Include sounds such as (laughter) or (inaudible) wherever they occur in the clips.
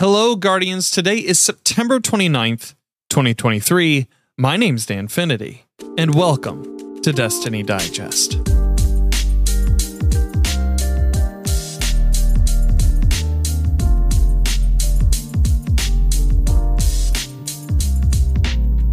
Hello, Guardians. Today is September 29th, 2023. My name's Danfinity, and welcome to Destiny Digest.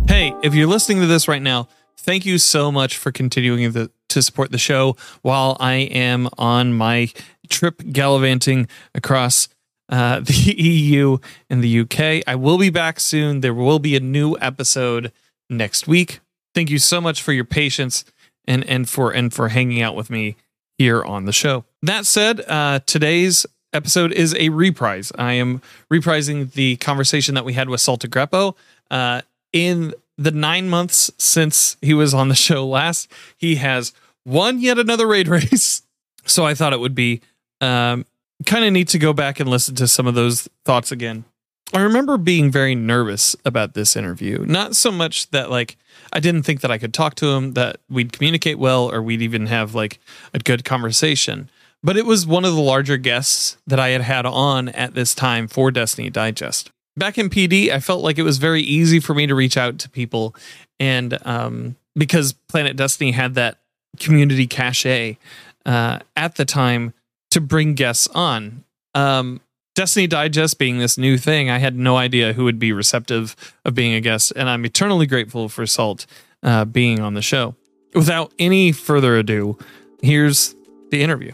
Hey, if you're listening to this right now, thank you so much for continuing the, to support the show while I am on my trip gallivanting across uh, (laughs) the EU and the UK. I will be back soon. There will be a new episode next week. Thank you so much for your patience and and for and for hanging out with me here on the show. That said, uh, today's episode is a reprise. I am reprising the conversation that we had with Saltagreppo. Uh, in the nine months since he was on the (laughs) show last, he has won yet another raid race. (laughs) So I thought it would be um, kind of neat to go back and listen to some of those thoughts again. I remember being very nervous about this interview. Not so much that like I didn't think that I could talk to him, that we'd communicate well, or we'd even have like a good conversation. But it was one of the larger guests that I had had on at this time for Destiny Digest. Back in PD, I felt like it was very easy for me to reach out to people, and um, because Planet Destiny had that community cachet uh, at the time to bring guests on. Um, Destiny Digest being this new thing, I had no idea who would be receptive of being a guest, and I'm eternally grateful for Salt uh, being on the show. Without any further ado, here's the interview.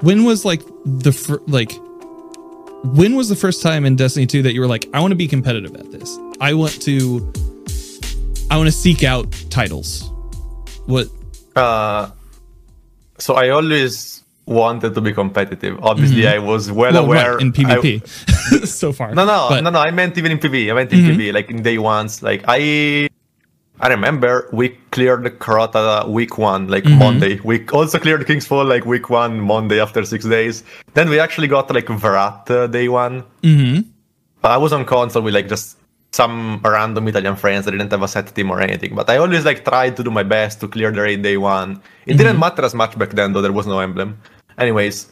When was like the fir- like when was the first time in Destiny 2 that you were like, I want to be competitive at this. I want to I want to seek out titles. What uh so I always wanted to be competitive. Obviously, mm-hmm. I was well, well aware right, in PvP I, (laughs) so far. No, no, but, no, no. I meant even in PV. I meant in mm-hmm. PV, like in day ones. Like I, I remember we cleared the Crota week one, like mm-hmm. Monday. We also cleared King's Fall like week one, Monday after six days. Then we actually got like Vrat uh, day one. Mm-hmm. But I was on console with like just some random Italian friends that didn't have a set team or anything. But I always like tried to do my best to clear the raid day one. It mm-hmm. didn't matter as much back then, though there was no emblem. Anyways,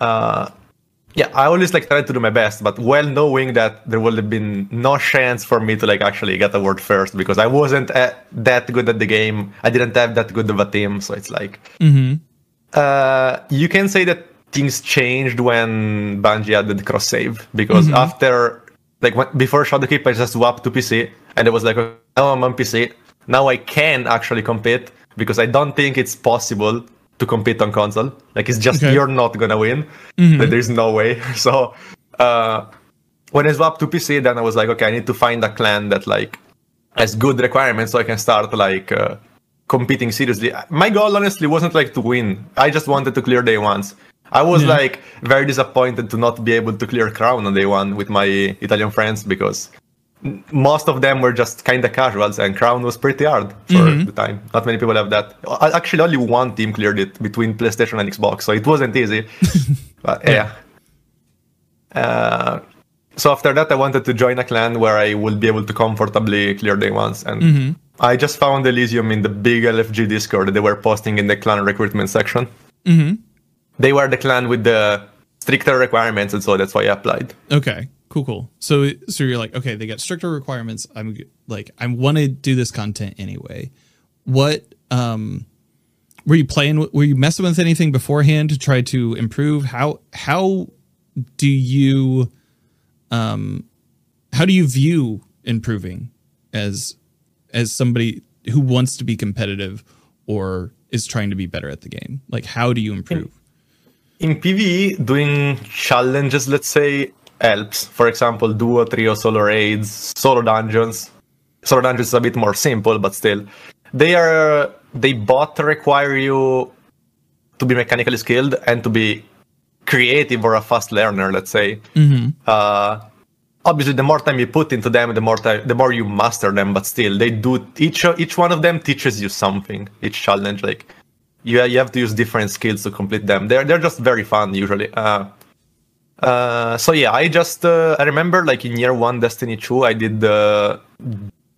uh, yeah, I always like tried to do my best, but well knowing that there would have been no chance for me to like actually get a world first because I wasn't uh, that good at the game. I didn't have that good of a team, so it's like mm-hmm. uh, you can say that things changed when Bungie added cross save because mm-hmm. after like when, before Shadowkeep, I just swapped to PC, and it was like, oh, I'm on PC. Now I can actually compete because I don't think it's possible to compete on console. Like it's just okay. you're not gonna win. Mm-hmm. There's no way. (laughs) So uh, when I swapped to PC, then I was like, okay, I need to find a clan that like has good requirements so I can start like uh, competing seriously. My goal honestly wasn't like to win. I just wanted to clear day ones. I was yeah. like very disappointed to not be able to clear crown on day one with my Italian friends because most of them were just kind of casuals and crown was pretty hard for mm-hmm. the time not many people have that actually only one team cleared it between playstation and xbox so it wasn't easy (laughs) but yeah, yeah. Uh, so after that i wanted to join a clan where i would be able to comfortably clear day ones and mm-hmm. i just found elysium in the big lfg discord that they were posting in the clan recruitment section mm-hmm they were the clan with the stricter requirements, and so that's why I applied. Okay, cool, cool. So, so you're like, okay, they got stricter requirements. I'm like, I want to do this content anyway. What um, were you playing? Were you messing with anything beforehand to try to improve? How how do you um how do you view improving as as somebody who wants to be competitive or is trying to be better at the game? Like, how do you improve? In PvE, doing challenges, let's say, helps. For example, duo, trio, solo raids, solo dungeons. Solo dungeons is a bit more simple, but still, they are they both require you to be mechanically skilled and to be creative or a fast learner. Let's say. Mm-hmm. Uh, obviously, the more time you put into them, the more time, the more you master them. But still, they do each each one of them teaches you something. Each challenge, like you you have to use different skills to complete them. They're they're just very fun usually. Uh, uh, so yeah, I just uh, I remember like in year one Destiny two, I did the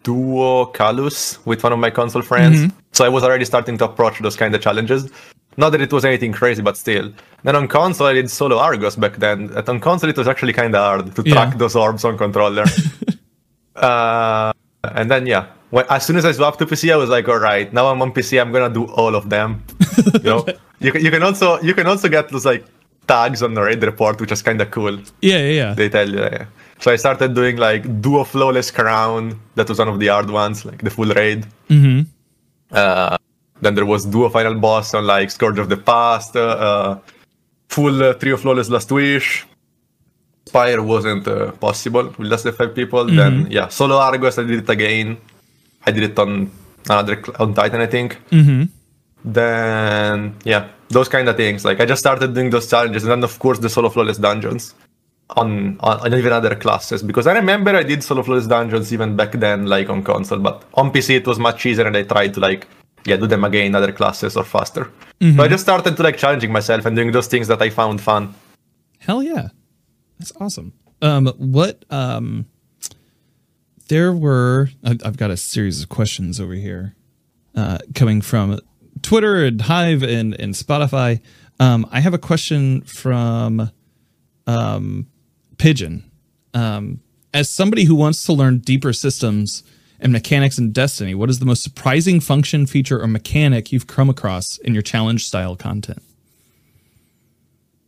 duo Calus with one of my console friends. Mm-hmm. So I was already starting to approach those kind of challenges. Not that it was anything crazy, but still. Then on console, I did solo Argos back then. And on console, it was actually kind of hard to Yeah. track those orbs on controller. (laughs) uh, and then yeah, when, as soon as I swapped to PC, I was like, all right, now I'm on PC. I'm gonna do all of them. you know, (laughs) you can, you can also you can also get those like tags on the raid report, which is kind of cool. Yeah, yeah, yeah. They tell you. Yeah. So I started doing like duo flawless crown. That was one of the hard ones, like the full raid. Mm-hmm. Uh, then there was duo final boss on like Scourge of the Past, uh, uh, full uh, trio flawless last wish. Spire wasn't uh, possible with less than five people. Then yeah, solo Argos I did it again. I did it on another on Titan I think. Mm-hmm. Then yeah, those kind of things. Like I just started doing those challenges, and then of course the solo flawless dungeons on on, even other classes. Because I remember I did solo flawless dungeons even back then, like on console, but on PC it was much easier, and I tried to like yeah do them again in other classes or faster. So I just started to like challenging myself and doing those things that I found fun. Hell yeah. That's awesome. Um, what, um, there were, I've, got a series of questions over here, uh, coming from Twitter and Hive and, and Spotify. Um, I have a question from, um, Pigeon. Um, as somebody who wants to learn deeper systems and mechanics in Destiny, what is the most surprising function, feature, or mechanic you've come across in your challenge style content?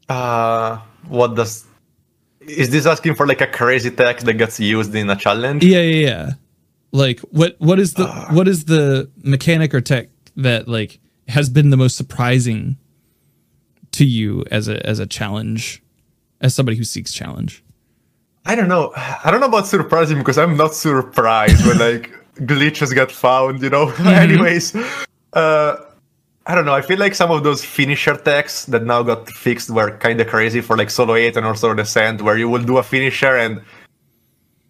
Uh, what does is this asking for like a crazy tech that gets used in a challenge? Yeah, yeah, yeah. Like what what is the what is the mechanic or tech that like has been the most surprising to you as a as a challenge as somebody who seeks challenge? I don't know. I don't know about surprising because I'm not surprised when like (laughs) glitches get found, you know. (laughs) Anyways, uh I don't know. I feel like some of those finisher techs that now got fixed were kind of crazy for like solo 8 and also descent where you will do a finisher and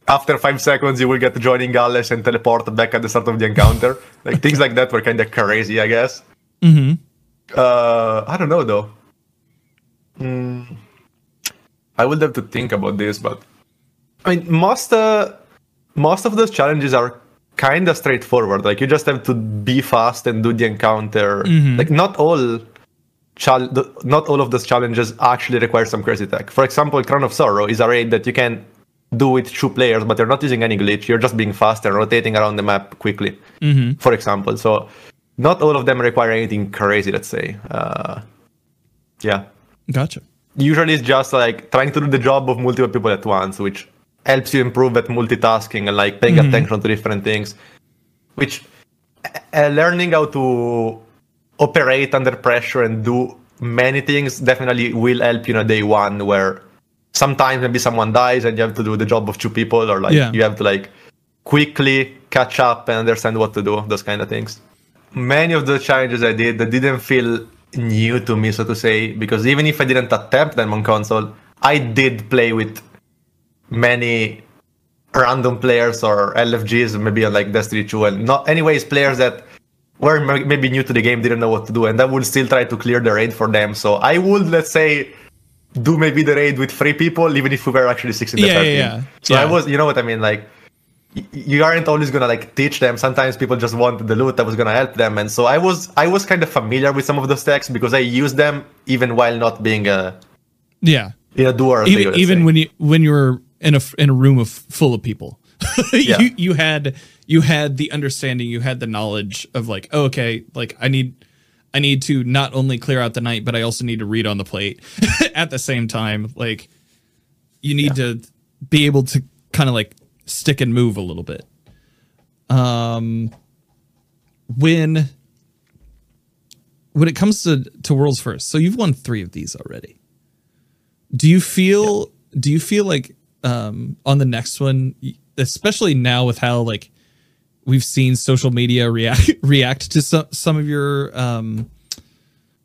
after five seconds you will get joining Gallus and teleport back at the start of the encounter. (laughs) like things like that were kind of crazy, I guess. Mm-hmm. Uh, I don't know though. Hmm. I would have to think about this, but I mean, most uh, most of those challenges are kind of straightforward. Like you just have to be fast and do the encounter. Like not all. Chal- not all of those challenges actually require some crazy tech. For example, Crown of Sorrow is a raid that you can do with two players, but you're not using any glitch. You're just being fast and rotating around the map quickly. Mm-hmm. For example, so not all of them require anything crazy. Let's say, uh, yeah. Gotcha. Usually, it's just like trying to do the job of multiple people at once, which helps you improve at multitasking and like paying attention to different things. Which uh, learning how to operate under pressure and do many things definitely will help you a day one where sometimes maybe someone dies and you have to do the job of two people or like Yeah. you have to like quickly catch up and understand what to do those kind of things many of the challenges i did that didn't feel new to me so to say because even if i didn't attempt them on console i did play with many random players or lfgs maybe like destiny 2 and not anyways players that were maybe new to the game didn't know what to do and i would still try to clear the raid for them so i would let's say do maybe the raid with three people even if we were actually six in the Yeah, yeah, team. yeah. so i was you know what i mean like you aren't always gonna like teach them sometimes people just want the loot that was gonna help them and so i was i was kind of familiar with some of those techs because i used them even while not being a Yeah. a doer Even, even when you when you were in a in a room of full of people, (laughs) Yeah. you you had you had the understanding, you had the knowledge of like, oh, okay, like I need I need to not only clear out the knight, but I also need to read on the plate (laughs) at the same time. Like you need to be able to kind of like stick and move a little bit. Um when when it comes to to worlds first, so you've won 3 of these already. Do you feel do you feel like um on the next one especially now with how like we've seen social media react (laughs) react to some some of your um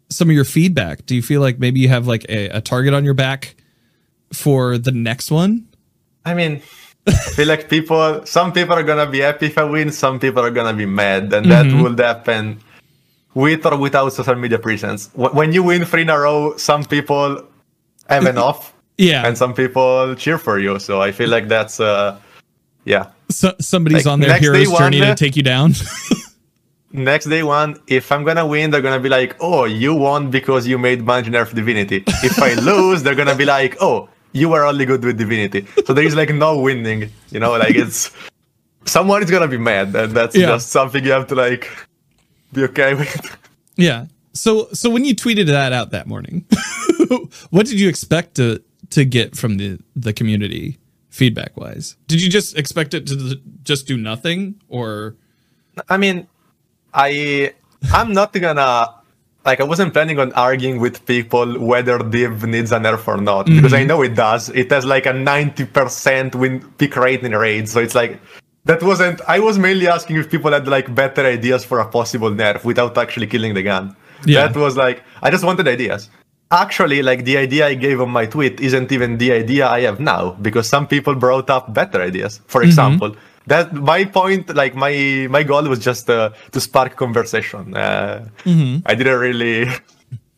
some of your feedback. Do you feel like maybe you have like a, a target on your back for the next one? I mean, I feel like people, some people are gonna be happy if I win, some people are gonna be mad, and that will happen with or without social media presence. When you win three in a row, some people have enough, yeah and some people cheer for you. So I feel like that's, uh, yeah, so, somebody's like, on their hero's journey one- to take you down (laughs) next day one, if I'm gonna win, they're gonna be like, "Oh, you won because you made Bungie nerf Divinity." If I (laughs) lose, they're gonna be like, "Oh, you were only good with Divinity." So there is like no winning. You know, like it's someone is gonna be mad, and that's Yeah. just something you have to like be okay with. Yeah. So so when you tweeted that out that morning, (laughs) what did you expect to to get from the the community feedback wise? Did you just expect it to just do nothing or I mean, I I'm not gonna like I wasn't planning on arguing with people whether Div needs a nerf or not because I mm-hmm. know it does. It has like a ninety percent win pick rate in raids, so it's like that wasn't. I was mainly asking if people had like better ideas for a possible nerf without actually killing the gun. Yeah. That was like I just wanted ideas. Actually, like the idea I gave on my tweet isn't even the idea I have now because some people brought up better ideas. For example, that my point, like my my goal was just uh, to spark conversation. Uh, I didn't really,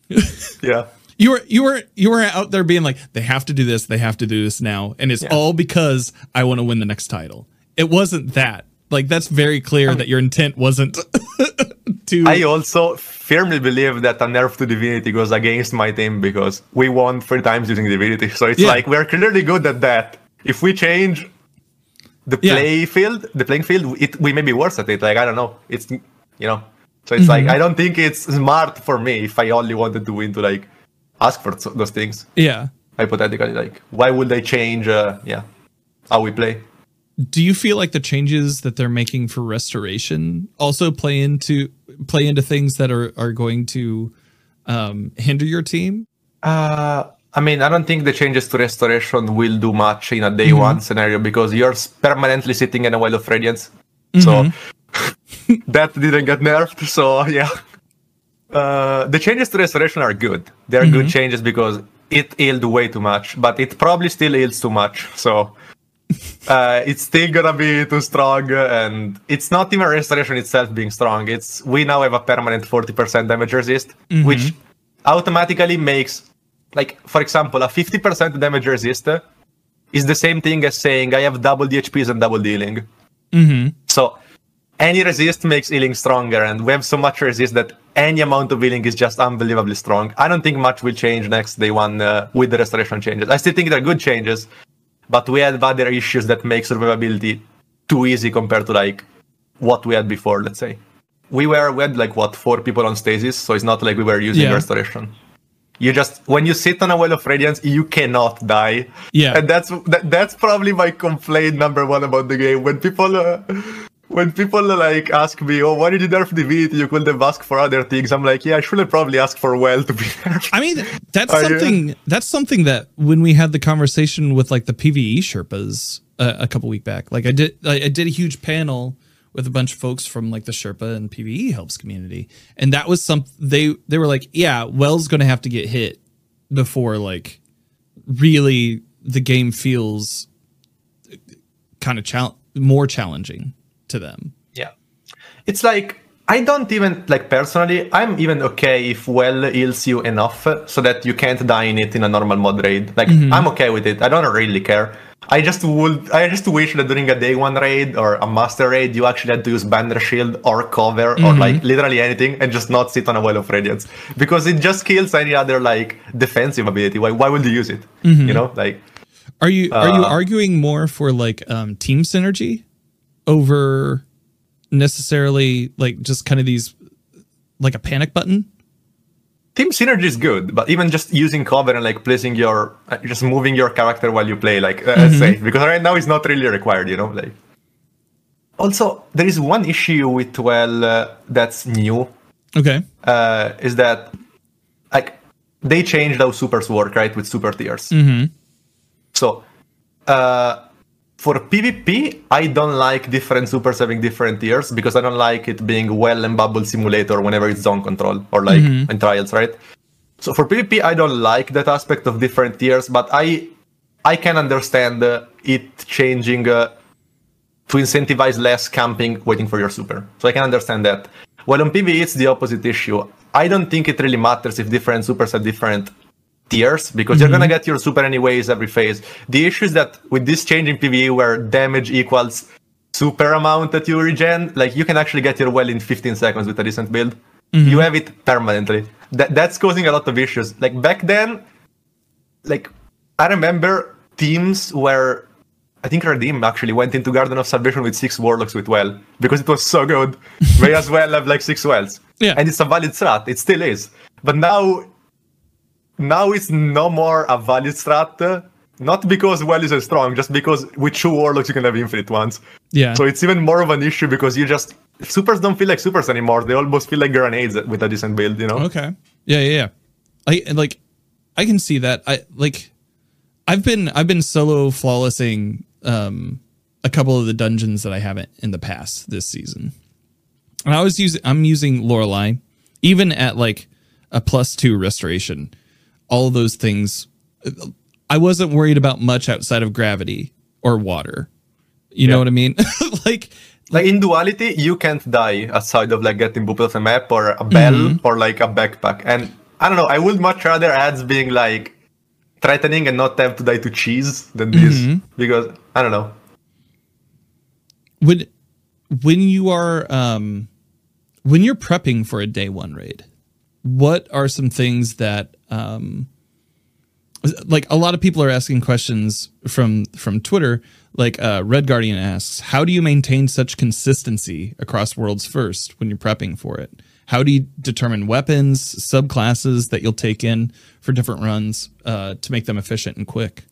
(laughs) yeah. you were you were you were out there being like they have to do this, they have to do this now and it's Yeah. all because I want to win the next title. It wasn't that. Like that's very clear that your intent wasn't (laughs) to I also firmly believe that a nerf to divinity goes against my team because we won three times using divinity. So it's Yeah. like we're clearly good at that. If we change the Yeah. play field, the playing field, it we may be worse at it. Like I don't know. It's you know. So it's like Mm-hmm. I don't think it's smart for me if I only wanted to win to like ask for those things. Yeah. Hypothetically, like why would they change? Uh, yeah, how we play. Do you feel like the changes that they're making for restoration also play into play into things that are are going to um hinder your team Uh, I mean, I don't think the changes to restoration will do much in a day Mm-hmm. one scenario because you're permanently sitting in a well of radiance. Mm-hmm. So (laughs) that didn't get nerfed. So yeah, uh, the changes to restoration are good. They're good Mm-hmm. changes because it healed way too much, but it probably still heals too much. So. (laughs) Uh, it's still gonna be too strong, and it's not even restoration itself being strong. It's we now have a permanent 40% damage resist, Mm-hmm. which automatically makes like for example a 50% damage resist is the same thing as saying i have double the hps and double the healing mm-hmm. so any resist makes healing stronger and we have so much resist that any amount of healing is just unbelievably strong i don't think much will change next day one uh, with the restoration changes i still think they're good changes but we have other issues that make survivability too easy compared to like what we had before let's say we were we had like what four people on stasis so it's not like we were using Yeah. restoration you just when you sit on a well of radiance you cannot die Yeah. and that's that, that's probably my complaint number one about the game when people uh, when people like ask me oh why did you nerf divinity you could have asked for other things. I'm like yeah i should have probably asked for well to be (laughs) nerfed. I mean that's Are you- something that's something that when we had the conversation with like the pve sherpas uh, a couple week back like i did I, I did a huge panel with a bunch of folks from like the sherpa and pve helps community. And that was some they they were like yeah well's gonna have to get hit before like really the game feels kind of chal- more challenging to them. Yeah. It's like I don't even like personally, I'm even okay if well heals you enough so that you can't die in it in a normal mod raid. Like I'm okay with it. I don't really care. I just would I just wish that during a day one raid or a master raid you actually had to use banner shield or cover or like literally anything and just not sit on a well of radiance. Because it just kills any other like defensive ability. Why why would you use it? You know? Like Are you are you Uh, arguing more for like um team synergy over necessarily like just kind of these like a panic button? team synergy is good, but even just using cover and like placing your, uh, just moving your character while you play, like uh, let's say, because right now it's not really required, you know, like. Also, there is one issue with well uh, that's new, Okay. uh, is that like they changed how supers work, right, with super tiers. Mm-hmm. So, uh, for PvP, I don't like different supers having different tiers because I don't like it being well and bubble simulator whenever it's zone control or like in trials, right? So for PvP, I don't like that aspect of different tiers, but I I can understand uh, it changing uh, to incentivize less camping waiting for your super. So I can understand that. Well, on PvE, it's the opposite issue. I don't think it really matters if different supers have different tiers because you're gonna get your super anyways every phase. The issue is that with this change in PvE where damage equals super amount that you regen, like you can actually get your well in 15 seconds with a decent build. Mm-hmm. You have it permanently. That that's causing a lot of issues. Like back then, like I remember teams where I think Redeem actually went into Garden of Salvation with six warlocks with well because it was so good. (laughs) May as well have like six wells. Yeah. And it's a valid strat. It still is. But now now it's no more a valid strat. Not because well isn't strong, just because with two warlocks you can have infinite ones. Yeah. So it's even more of an issue because you just supers don't feel like supers anymore. They almost feel like grenades with a decent build, you know? Okay. Yeah, yeah, yeah. I like I can see that. I like I've been I've been solo flawlessing um a couple of the dungeons that I haven't in the past this season. And I was using I'm using Loreley even at like a plus 2 restoration. All of those things I wasn't worried about much outside of gravity or water. You know what I mean? (laughs) like Like in duality, you can't die aside of like getting booped off a map or a bell Mm-hmm. or like a backpack. And I don't know, I would much rather ads being like threatening and not have to die to cheese than this Mm-hmm. because I don't know. when when you are um when you're prepping for a day one raid what are some things that um like a lot of people are asking questions from from twitter. Like uh red guardian asks how do you maintain such consistency across worlds first when you're prepping for it? How do you determine weapons subclasses that you'll take in for different runs uh to make them efficient and quick?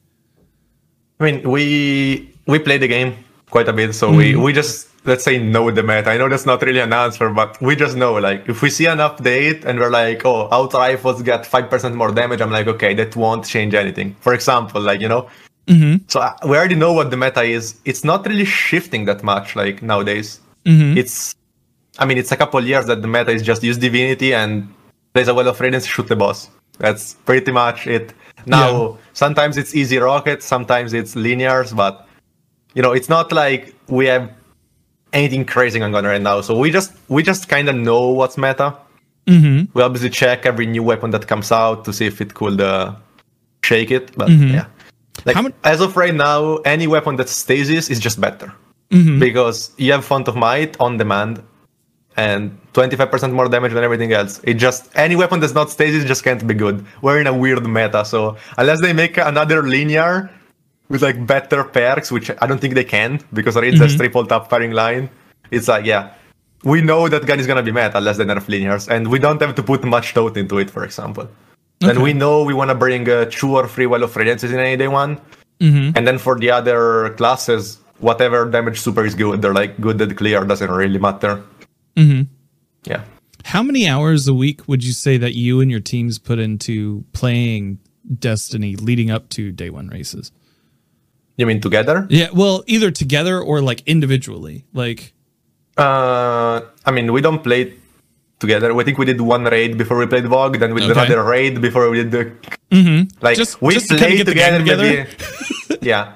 I mean, we we play the game quite a bit, so we we just let's say know the meta. I know that's not really an answer, but we just know like if we see an update and we're like, oh, auto rifles get five percent more damage, I'm like, okay, that won't change anything. For example, like you know, so uh, we already know what the meta is. It's not really shifting that much like nowadays. It's, I mean, it's a couple years that the meta is just use divinity and plays a well of radiance, shoot the boss. That's pretty much it. Now, Yeah. sometimes it's easy rockets, sometimes it's linears, but you know, it's not like we have anything crazy going on right now. So we just we just kind of know what's meta. mm-hmm. We obviously check every new weapon that comes out to see if it could uh, shake it. But yeah, like mu- as of right now, any weapon that stasis is just better because you have font of might on demand and 25% more damage than everything else. It just any weapon that's not stasis just can't be good. We're in a weird meta, so unless they make another linear with like better perks, which I don't think they can because it's a triple tap firing line. It's like yeah, we know that gun is gonna be meta unless they nerf linears, and we don't have to put much thought into it. For example, then we know we want to bring uh, two or three well of radiances in any day one, and then for the other classes, whatever damage super is good, they're like good and clear doesn't really matter. Mm-hmm. Yeah. How many hours a week would you say that you and your teams put into playing Destiny leading up to day one races? You mean together? Yeah, well, either together or like individually. Like, Uh, I mean, we don't play together. We think we did one raid before we played VoG, then we did Okay. another raid before we did the. Like Just- we just played get together, together? maybe. (laughs) yeah,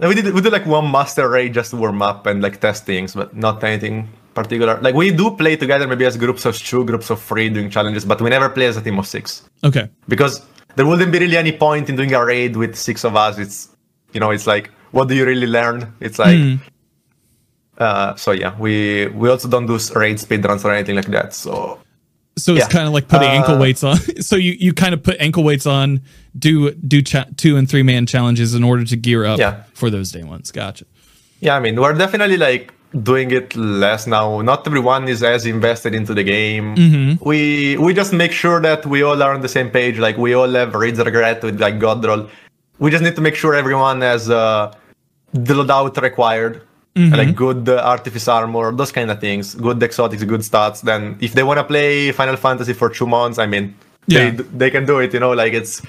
And we did we did like one master raid just to warm up and like test things, but not anything particular. Like we do play together, maybe as groups of two, groups of three doing challenges, but we never play as a team of six okay. because there wouldn't be really any point in doing a raid with six of us. It's you know, it's like what do you really learn? It's like uh so yeah, we we also don't do raid speedruns or anything like that. So So it's Yeah. kind of like putting ankle Uh, weights on. (laughs) So you, you kind of put ankle weights on, do do cha- two and three man challenges in order to gear up Yeah. for those day ones. Gotcha. yeah, I mean we're definitely like doing it less now. Not everyone is as invested into the game. We we just make sure that we all are on the same page. Like we all have Reed's Regret with like God roll. We just need to make sure everyone has uh, the loadout required. Like good uh, artifice armor, those kind of things, good exotics, good stats. Then, if they want to play Final Fantasy for two months, I mean, Yeah. they they can do it. You know, like it's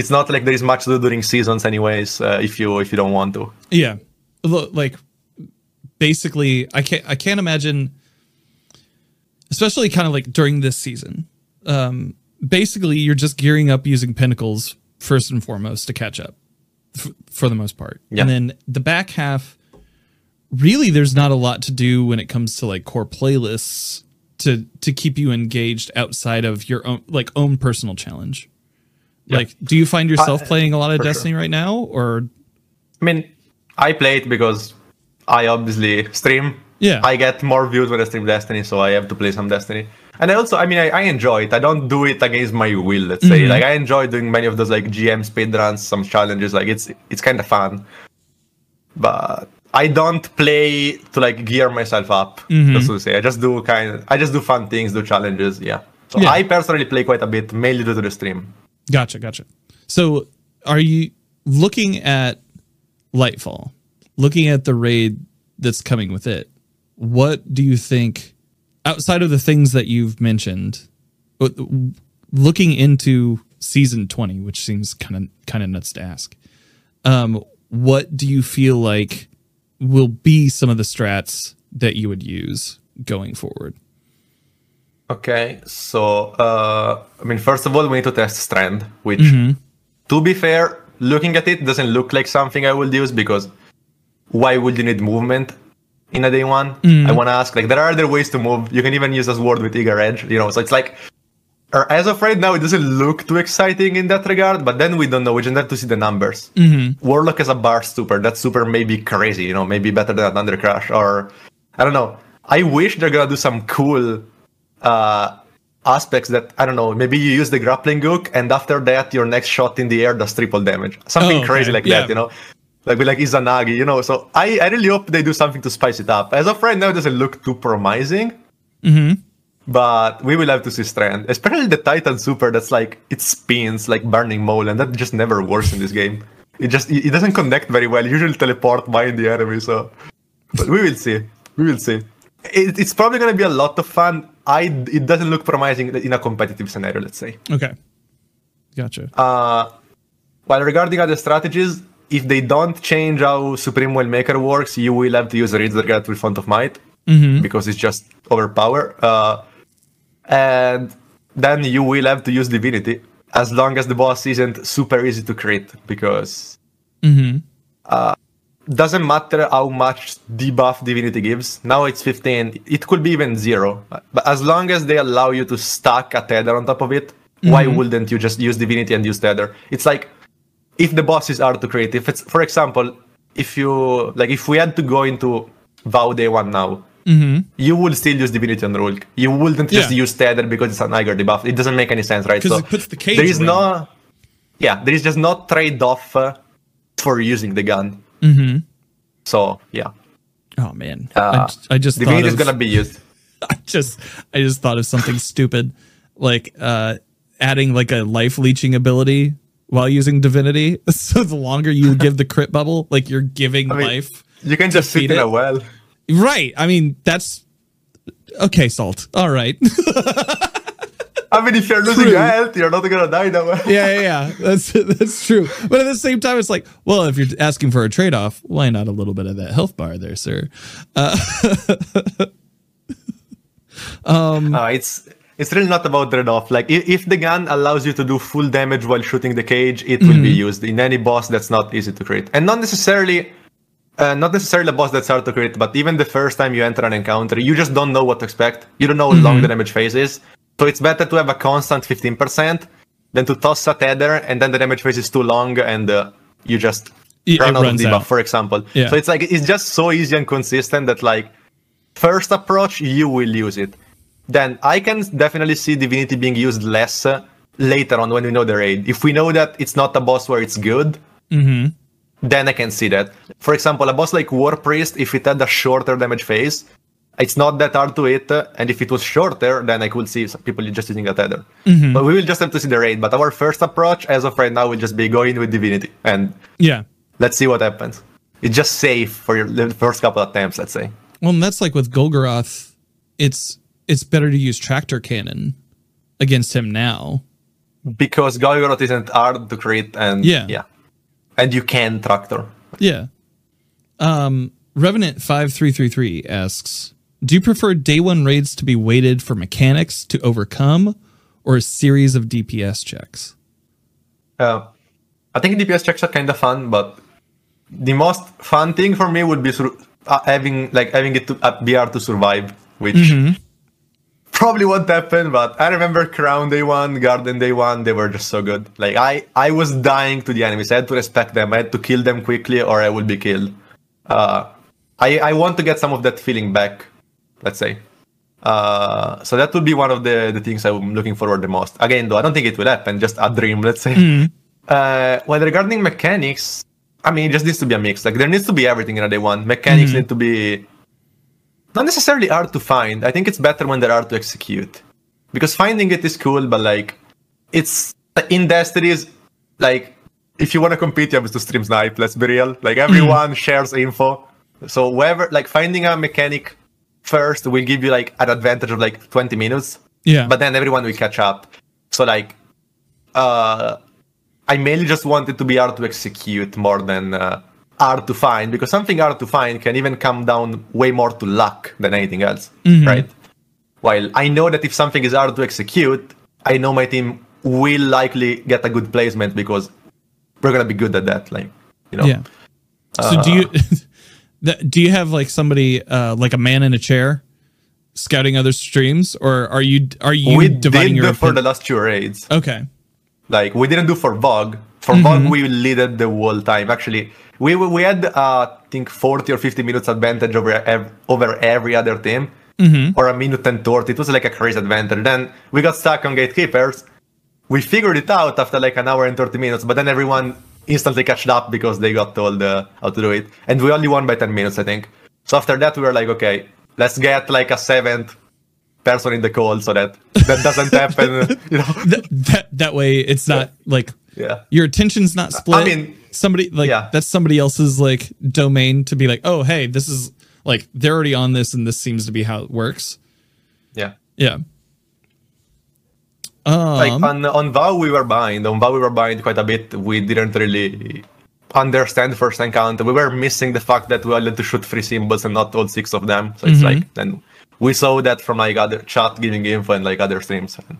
it's not like there is much to do during seasons, anyways. Uh, if you if you don't want to. Yeah. Look, like basically I can't I can't imagine especially kind of like during this season. Um basically you're just gearing up using pinnacles first and foremost to catch up f- for the most part. Yeah. And then the back half really there's not a lot to do when it comes to like core playlists to to keep you engaged outside of your own like own personal challenge. Like do you find yourself Uh, playing a lot of for sure. Destiny right now or I mean, I play it because I obviously stream. Yeah. I get more views when I stream Destiny, so I have to play some Destiny. And I also, I mean, I, I enjoy it. I don't do it against my will. Let's say, mm-hmm. like, I enjoy doing many of those like GM speed runs, some challenges. Like, it's it's kind of fun. But I don't play to like gear myself up. Mm-hmm. That's to say. I just do kind. Of, I just do fun things, do challenges. Yeah. So Yeah. I personally play quite a bit, mainly due to the stream. Gotcha, gotcha. So, are you looking at Lightfall, looking at the raid that's coming with it? What do you think, outside of the things that you've mentioned, but looking into season twenty, which seems kind of kind of nuts to ask? Um, what do you feel like will be some of the strats that you would use going forward? Okay, so uh, I mean, first of all, we need to test Strand, which, to be fair, looking at it doesn't look like something I would use because why would you need movement in a day one? I want to ask, like, there are other ways to move. You can even use a sword with eager edge, you know. So it's like, or as of right now, it doesn't look too exciting in that regard. But then we don't know. We just have to see the numbers. Warlock has a bar super. That super may be crazy, you know, maybe better than Thunder Crash, or I don't know. I wish they're gonna do some cool uh, aspects that I don't know. Maybe you use the grappling hook, and after that, your next shot in the air does triple damage. Something Oh, okay. crazy like Yeah. that, you know. Like with like Izanagi, you know. So I, I really hope they do something to spice it up. As of right now, it doesn't look too promising. But we will have to see Strand, especially the Titan Super. That's like it spins like Burning Maul, and that just never works in this game. It just it it doesn't connect very well. You usually teleport behind the enemy, so but we will see. We will see. It, it's probably going to be a lot of fun. I it doesn't look promising in a competitive scenario. Let's say. Okay, gotcha. Uh, while regarding other strategies, if they don't change how Supreme Wellmaker works, you will have to use Guard with Font of Might because it's just overpower. Uh, and then you will have to use Divinity as long as the boss isn't super easy to crit because uh, doesn't matter how much debuff Divinity gives. Now it's 15. It could be even zero. But as long as they allow you to stack a tether on top of it, why wouldn't you just use Divinity and use tether? It's like if the bosses are too to create. If it's, for example, if you like, if we had to go into Vow Day One now, you would still use Divinity on Rulk. You wouldn't just Yeah. use tether because it's an Iger debuff. It doesn't make any sense, right? puts the there is no, yeah, there is just no trade-off uh, for using the gun. So yeah, Oh man, uh, I, I just Divinity is gonna be used. (laughs) I just I just thought of something stupid, like uh, adding like a life leeching ability while using divinity. (laughs) So the longer you give the crit bubble, like you're giving I mean, life. You can just sit feed in it? a well. Right. I mean, that's okay. Salt. All right. (laughs) I mean, if you're losing True. health, you're not gonna die that (laughs) way. yeah, yeah, yeah. That's that's true. But at the same time, it's like, well, if you're asking for a trade off, why not a little bit of that health bar there, sir? Uh, it's it's really not about trade-off. Like if, if the gun allows you to do full damage while shooting the cage, it will be used in any boss that's not easy to crit, and not necessarily. Uh, not necessarily a boss that's hard to crit, but even the first time you enter an encounter, you just don't know what to expect. You don't know how long the damage phase is. So it's better to have a constant 15% than to toss a tether and then the damage phase is too long and uh, you just It- run it out of debuff, out. for example. Yeah. So it's like it's just so easy and consistent that like first approach you will use it. Then I can definitely see divinity being used less uh, later on when we know the raid. If we know that it's not a boss where it's good, then I can see that. For example, a boss like War Priest, if it had a shorter damage phase, it's not that hard to hit, and if it was shorter, then I could see some people just using a tether. But we will just have to see the raid. But our first approach, as of right now, will just be going with divinity and Yeah. let's see what happens. It's just safe for your the first couple of attempts, let's say. Well, and that's like with Golgoroth. It's it's better to use tractor cannon against him now. Because Golgoroth isn't hard to crit, and Yeah. yeah, and you can tractor. Yeah. Um, Revenant five three three three asks, "Do you prefer day one raids to be weighted for mechanics to overcome, or a series of DPS checks?" Uh, I think DPS checks are kind of fun, but the most fun thing for me would be sur- uh, having like having it to uh, be hard to survive, which probably won't happen. But I remember Crown Day One, Garden Day One, they were just so good. Like I, I was dying to the enemies. I had to respect them. I had to kill them quickly, or I would be killed. Uh, I I want to get some of that feeling back. Let's say. Uh, so that would be one of the the things I'm looking forward the most. Again, though, I don't think it will happen. Just a dream, let's say. Uh, well, regarding mechanics, I mean, it just needs to be a mix. Like there needs to be everything in a day one. Mechanics need to be not necessarily hard to find. I think it's better when they're hard to execute because finding it is cool, but like it's in Destiny's like if you want to compete, you have to stream snipe. Let's be real. Like everyone shares info, so whoever like finding a mechanic first will give you like an advantage of like 20 minutes. Yeah. But then everyone will catch up. So like, uh, I mainly just want it to be hard to execute more than uh, hard to find because something hard to find can even come down way more to luck than anything else, right? While I know that if something is hard to execute, I know my team will likely get a good placement because we're gonna be good at that. Like, you know, Yeah. So do you (laughs) do you have like somebody uh, like a man in a chair scouting other streams, or are you are you we dividing did your the, for the last two raids. Okay. Like we didn't do for VoG. For Mm-hmm. VoG, we leaded the whole time. Actually, we we had uh, I think 40 or 50 minutes advantage over ev- over every other team, Mm-hmm. or a minute and 30. It was like a crazy advantage. Then we got stuck on gatekeepers. We figured it out after like an hour and 30 minutes, but then everyone instantly catched up because they got told uh, how to do it, and we only won by 10 minutes, I think. So after that, we were like, okay, let's get like a seventh person in the call so that that doesn't (laughs) happen. you know. Th- that that way it's not like Yeah. your attention's not split. I mean, somebody like yeah. that's somebody else's like domain to be like, oh hey, this is like they're already on this, and this seems to be how it works. Yeah. Yeah. Um, like on on Vow we were behind. On Vow we were behind quite a bit. We didn't really understand first encounter. We were missing the fact that we wanted to shoot three symbols and not all six of them. So it's like then we saw that from like other chat giving info and like other streams. And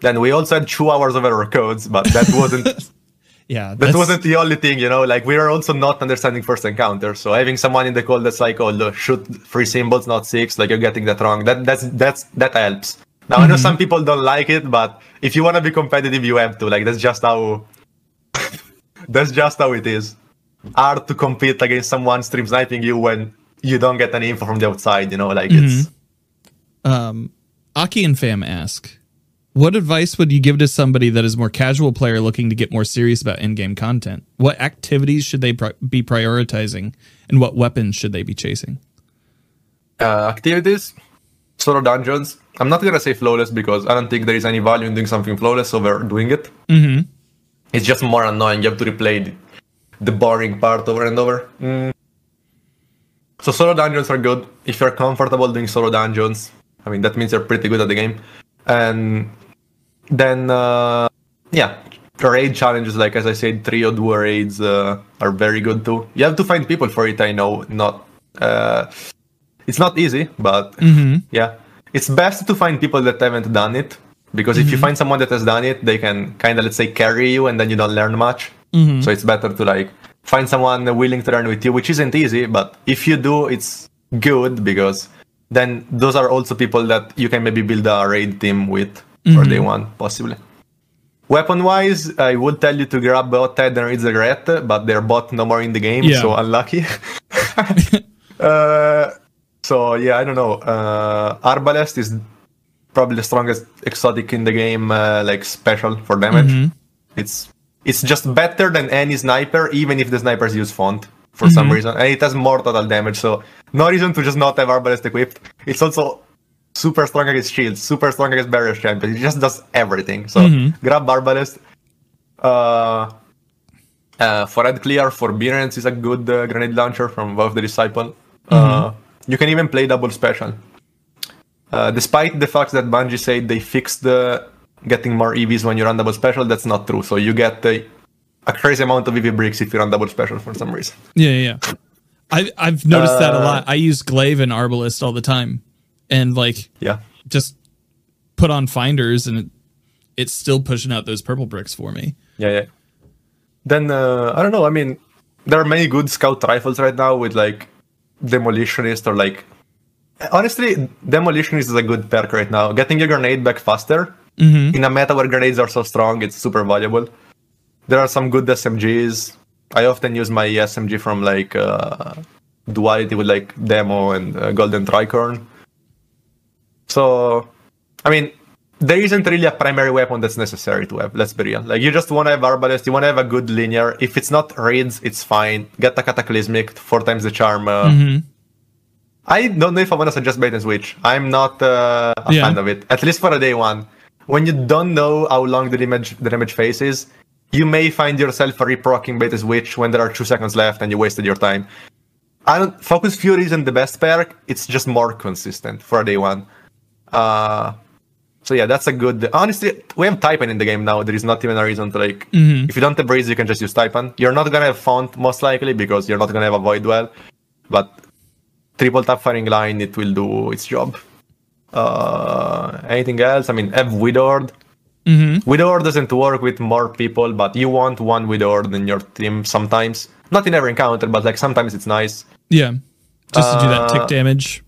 then we also had two hours of error codes, but that wasn't (laughs) yeah, that wasn't the only thing, you know. Like we were also not understanding first encounter. So having someone in the call that's like, "Oh, look, shoot three symbols, not six. Like you're getting that wrong. That that's that's that helps. Now I know some people don't like it, but if you want to be competitive, you have to. Like that's just how. (laughs) that's just how it is. Hard to compete against someone stream sniping you when you don't get any info from the outside. You know, like it's. Um, Aki and Fam ask, what advice would you give to somebody that is more casual player looking to get more serious about in-game content? What activities should they pri- be prioritizing, and what weapons should they be chasing? uh, activities, solo dungeons. I'm not gonna say flawless because I don't think there is any value in doing something flawless over doing it. Mm-hmm. It's just more annoying. You have to replay the, the boring part over and over. Mm. So solo dungeons are good if you're comfortable doing solo dungeons. I mean that means you're pretty good at the game. And then uh, yeah, raid challenges like as I said, trio duo raids uh, are very good too. You have to find people for it. I know, not. Uh, it's not easy, but yeah, it's best to find people that haven't done it because if you find someone that has done it, they can kind of let's say carry you, and then you don't learn much. So it's better to like find someone willing to learn with you, which isn't easy, but if you do, it's good because then those are also people that you can maybe build a raid team with for day one, possibly. Weapon wise, I would tell you to grab both Ted and Reed's Regret, but they're both no more in the game, Yeah. so unlucky. (laughs) (laughs) uh, so yeah, I don't know. Uh, Arbalest is probably the strongest exotic in the game, uh, like special for damage. It's it's just better than any sniper, even if the snipers use font for some reason, and it has more total damage. So no reason to just not have Arbalest equipped. It's also super strong against shields, super strong against barrier champions. It just does everything. So grab Arbalest. Uh, uh, for Red Clear, Forbearance is a good uh, grenade launcher from of the Disciple. Uh, you can even play double special. Uh, despite the fact that Bungie said they fixed the getting more EVs when you run double special, that's not true. So you get a, a crazy amount of EV bricks if you run double special for some reason. Yeah, yeah. yeah. I I've noticed that a Uh, lot. I use Glaive and Arbalest all the time, and like Yeah. just put on finders, and it, it's still pushing out those purple bricks for me. Yeah, yeah. Then uh, I don't know. I mean, there are many good scout rifles right now with like demolitionist or like. Honestly, demolitionist is a good perk right now. Getting your grenade back faster in a meta where grenades are so strong, it's super valuable. There are some good SMGs. I often use my SMG from like uh, duality with like Demo and uh, Golden Tricorn. So, I mean, there isn't really a primary weapon that's necessary to have. Let's be real. Like you just want to have arbalest, you want to have a good linear. If it's not raids, it's fine. Get a cataclysmic, Fourth Time's the Charm. Uh, Mm-hmm. I don't know if I want to suggest bait and switch. I'm not uh, a Yeah. fan of it. At least for a day one. When you don't know how long the damage the damage phase is, you may find yourself reprocking bait and switch when there are two seconds left and you wasted your time. I don't focus fury isn't the best perk. It's just more consistent for a day one. Uh, so yeah, that's a good. Honestly, we have Taipan in the game now. There is not even a reason to like. If you don't have Breeze, you can just use Taipan. You're not gonna have Font most likely because you're not gonna have a Void Well, but triple tap firing line, it will do its job. Uh, anything else? I mean, have Widowed. Mm-hmm. Widowed doesn't work with more people, but you want one Widowed in your team sometimes. Not in every encounter, but like sometimes it's nice. Yeah. Just to do that tick Uh, damage.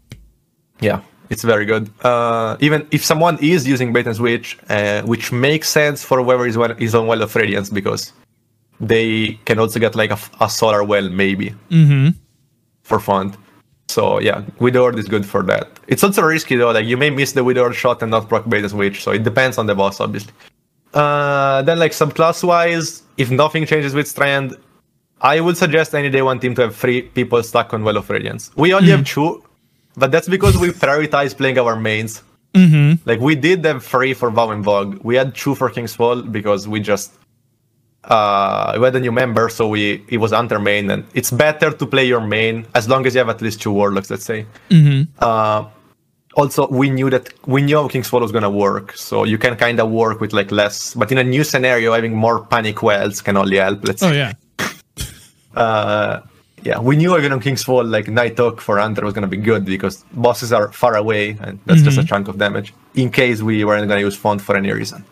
Yeah, it's very good. Uh, even if someone is using bait and switch, uh, which makes sense for whoever is, one, is on Well of Radiance because they can also get like a solar well maybe Mm-hmm. for fun. So yeah, Widowed is good for that. It's also risky though, like you may miss the Widowed shot and not proc bait and switch, so it depends on the boss obviously. Uh, then like subclass wise, if nothing changes with Strand, I would suggest any day one team to have three people stuck on Well of Radiance. We only have two, but that's because we prioritize playing our mains. Mm-hmm. Like we did them free for Vow and VoG. We had two for King's Fall because we just uh we had a new member, so we it was under main, and it's better to play your main as long as you have at least two warlocks, let's say. Mm-hmm. Uh also we knew that we knew how King's Fall was gonna work, so you can kinda work with like less but in a new scenario having more panic wells can only help, let's Oh say. yeah. (laughs) Uh yeah, we knew even on King's Fall, like Nighthawk for Hunter was gonna be good because bosses are far away and that's just a chunk of damage. In case we weren't gonna use font for any reason.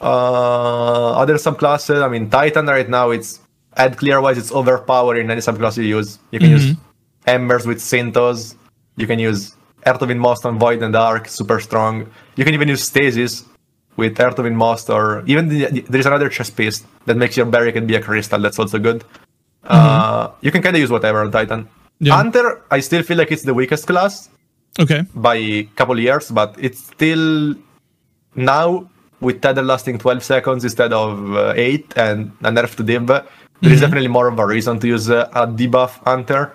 Uh other subclasses, I mean Titan right now it's ad clear wise it's overpowered in any subclass you use. You can use Embers with Synthos, you can use Heart of Inmost on Void and Dark, super strong. You can even use Stasis with Heart of Inmost or even the, there's another chest piece that makes your barricade be a crystal, that's also good. Uh, you can kind of use whatever on Titan. Yeah. Hunter, I still feel like it's the weakest class Okay. by a couple years, but it's still now with tether lasting 12 seconds instead of uh, 8 and a nerf to div. There is definitely more of a reason to use uh, a debuff Hunter.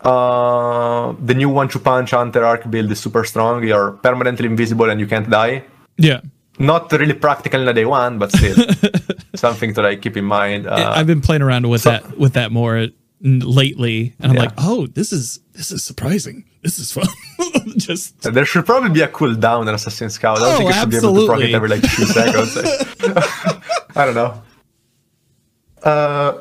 Uh, the new one to punch Hunter arc build is super strong. You're permanently invisible and you can't die. Yeah. Not really practical in a day one, but still (laughs) something to like keep in mind. Uh, I've been playing around with so- that with that more lately, and I'm Yeah. like, oh, this is this is surprising. This is fun. (laughs) Just There should probably be a cooldown on Assassin's Cowl. I don't Oh, think you should be able to proc absolutely. it every like two seconds. (laughs) I don't know. Uh,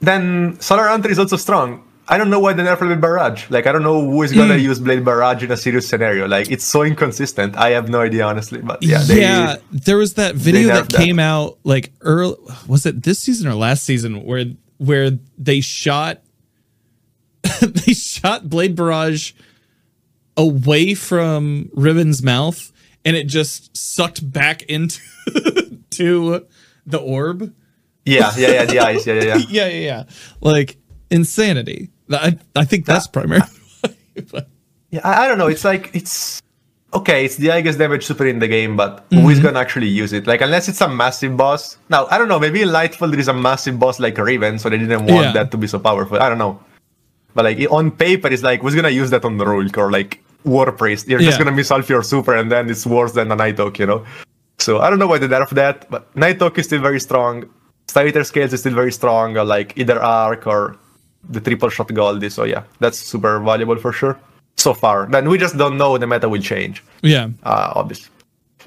then Solar Hunter is also strong. I don't know why they nerfed Blade Barrage. Like I don't know who is gonna Hmm. use Blade Barrage in a serious scenario. Like it's so inconsistent. I have no idea honestly. But yeah, yeah, there was that video that nerfed that. came out like early. Was it this season or last season where where they shot (laughs) they shot Blade Barrage away from Riven's mouth, and it just sucked back into (laughs) to the orb. yeah, yeah, yeah, the eyes, yeah, yeah, yeah. (laughs) Yeah, yeah, yeah. Like insanity. I I think that's primary. (laughs) Yeah, I, I don't know. It's like it's okay. It's the highest damage super in the game, but who is mhm. gonna actually use it? Like unless it's a massive boss. Now I don't know. Maybe in Lightfall there is a massive boss like Riven, so they didn't want Yeah. that to be so powerful. I don't know. But like on paper, it's like who's gonna use that on the Rhulk or like War Priest? You're just gonna miss off your super, and then it's worse than a Nighthawk, you know. So I don't know why they nerfed that, but Nighthawk is still very strong. Star-Eater Scales is still very strong, like either Arc or the triple shot Goldie. So yeah, that's super valuable for sure. So far, then we just don't know the meta will change, yeah. uh, obviously.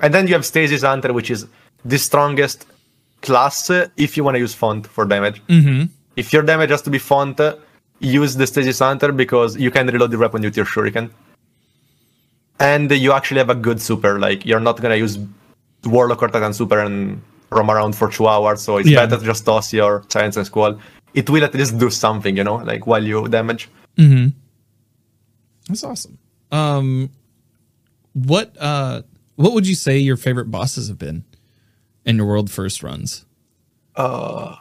And then you have Stasis Hunter, which is the strongest class uh, if you want to use font for damage. Mm-hmm. If your damage has to be font, uh, use the Stasis Hunter because you can reload the weapon with your Shuriken. And you actually have a good super. Like you're not gonna use Warlock or Titan super and roam around for two hours. So it's Yeah. better to just toss your Silence and Squall. It will at least do something, you know, like while you damage. Mm-hmm. That's awesome. Um, what uh, what would you say your favorite bosses have been in your world first runs? Uh,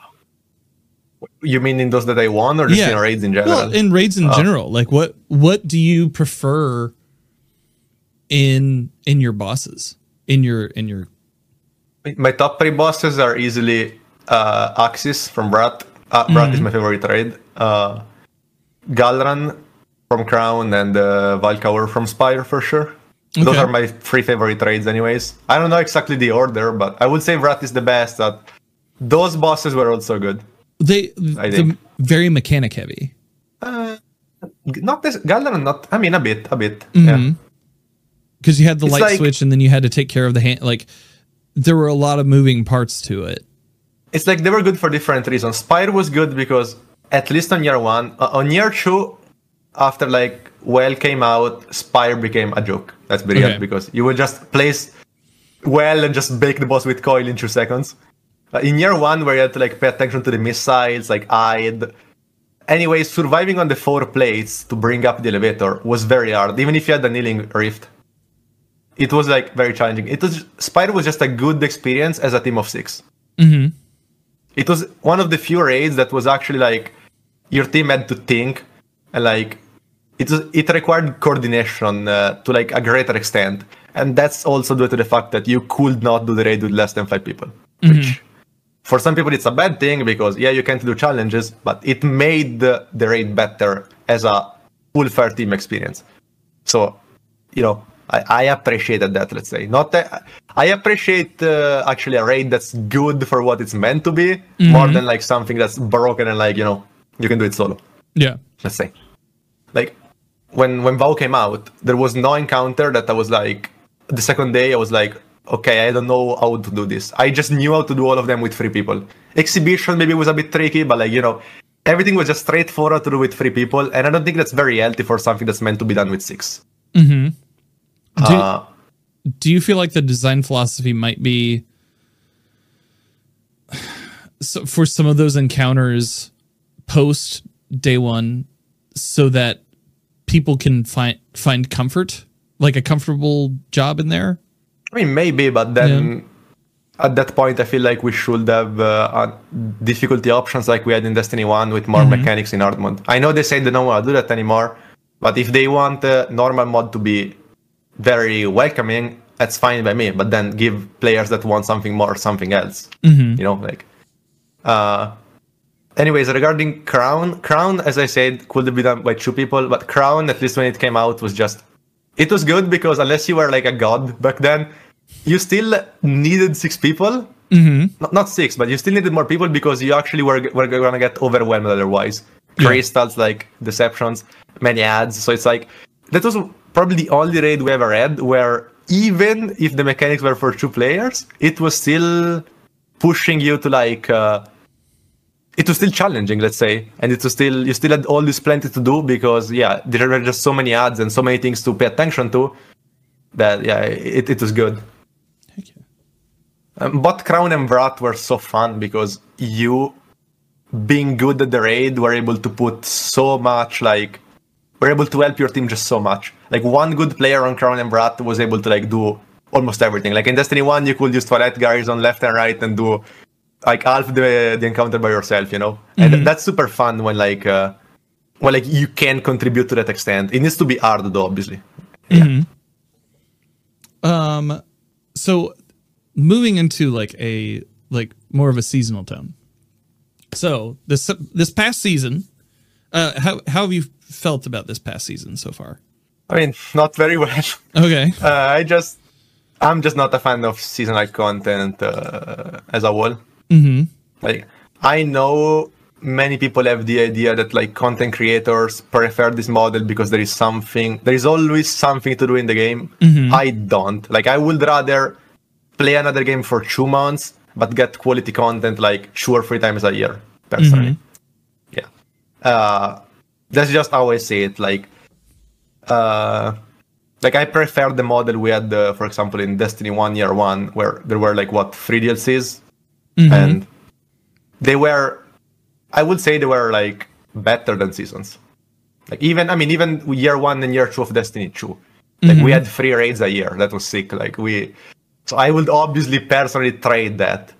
You mean in those that I won, or just Yeah. in raids in general? Well, in raids in general, like what what do you prefer in in your bosses? In your in your My top three bosses are easily uh, Aksis from Wrath. Uh, Wrath is my favorite raid. Uh, Gahlran from Crown and uh, Val Ca'uor from Spire for sure. Those are my three favorite raids, anyways. I don't know exactly the order, but I would say Wrath is the best. That those bosses were also good. they I the think. very mechanic heavy. Not this Gahlran, not. I mean, a bit, a bit. Mm-hmm. Yeah. because you had the It's light like- switch and then you had to take care of the hand like there were a lot of moving parts to it it's like they were good for different reasons. Spire was good because at least on year one, uh, on year two, after like Well came out, Spire became a joke. Be real Okay. because you would just place Well and just bake the boss with coil in two seconds. Uh, in year one, where you had to like pay attention to the missiles, like Ide. Anyway, surviving on the four plates to bring up the elevator was very hard, even if you had the kneeling rift. It was like very challenging. It was Spire was just a good experience as a team of 6 it was one of the few raids that was actually like your team had to think and like it was it required coordination uh, to like a greater extent. And that's also due to the fact that you could not do the raid with less than five people which for some people it's a bad thing because yeah you can't do challenges but it made the, the raid better as a full fair team experience. So you know I, I appreciated that let's say. Not that i appreciate uh, actually a raid that's good for what it's meant to be more than like something that's broken and like you know you can do it solo. Yeah. Let's say. Like when when vow came out there was no encounter that i was like the second day i was like okay i don't know how to do this. I just knew how to do all of them with three people. Exhibition maybe was a bit tricky but like you know everything was just straightforward to do with three people and i don't think that's very healthy for something that's meant to be done with six do, uh, do you feel like the design philosophy might be (sighs) so for some of those encounters post day one so that people can find find comfort like a comfortable job in there? I mean, maybe, but then at that point, I feel like we should have uh, uh, difficulty options like we had in Destiny 1 with more mechanics in hard mode. I know they say they don't want to do that anymore, but if they want uh, normal mod to be very welcoming, that's fine by me. But then give players that want something more something else. You know, like. Uh, anyways, regarding Crown, Crown, as I said, could be done by two people, but Crown, at least when it came out, was just it was good because unless you were like a god back then, you still needed six people. Mm-hmm. Not, not six, but you still needed more people because you actually were, were gonna get overwhelmed otherwise. Crystals, like deceptions, many ads. So it's like that was probably the only raid we ever had where even if the mechanics were for two players, it was still pushing you to like uh, it was still challenging, let's say, and it was still you still had all this plenty to do because yeah, there were just so many ads and so many things to pay attention to that yeah, it, it was good. Heck yeah. Um, but Crown and Wrath were so fun because you, being good at the raid, were able to put so much like were able to help your team just so much. Like one good player on Crown and Wrath was able to like do almost everything. Like in Destiny One, you could use toilet guys on left and right and do like half the the encounter by yourself, you know. And that's super fun when like uh, when like you can contribute to that extent. It needs to be hard though, obviously. Yeah. Um, so moving into like a like more of a seasonal tone. So this this past season, uh, how how have you felt about this past season so far? I mean, not very well. (laughs) Okay. Uh, I just, I'm just not a fan of seasonal content uh, as a whole. Mm-hmm. Like, I know many people have the idea that like content creators prefer this model because there is something, there is always something to do in the game. I don't. Like, I would rather play another game for two months but get quality content like two or three times a year. Personally, yeah. Uh, that's just how I see it. Like, uh, like I prefer the model we had, uh, for example, in Destiny One Year One, where there were like what three DLCs, and they were, I would say they were like better than seasons. Like even, I mean, even Year One and Year Two of Destiny Two, like we had three raids a year. That was sick. Like we, so I would obviously personally trade that.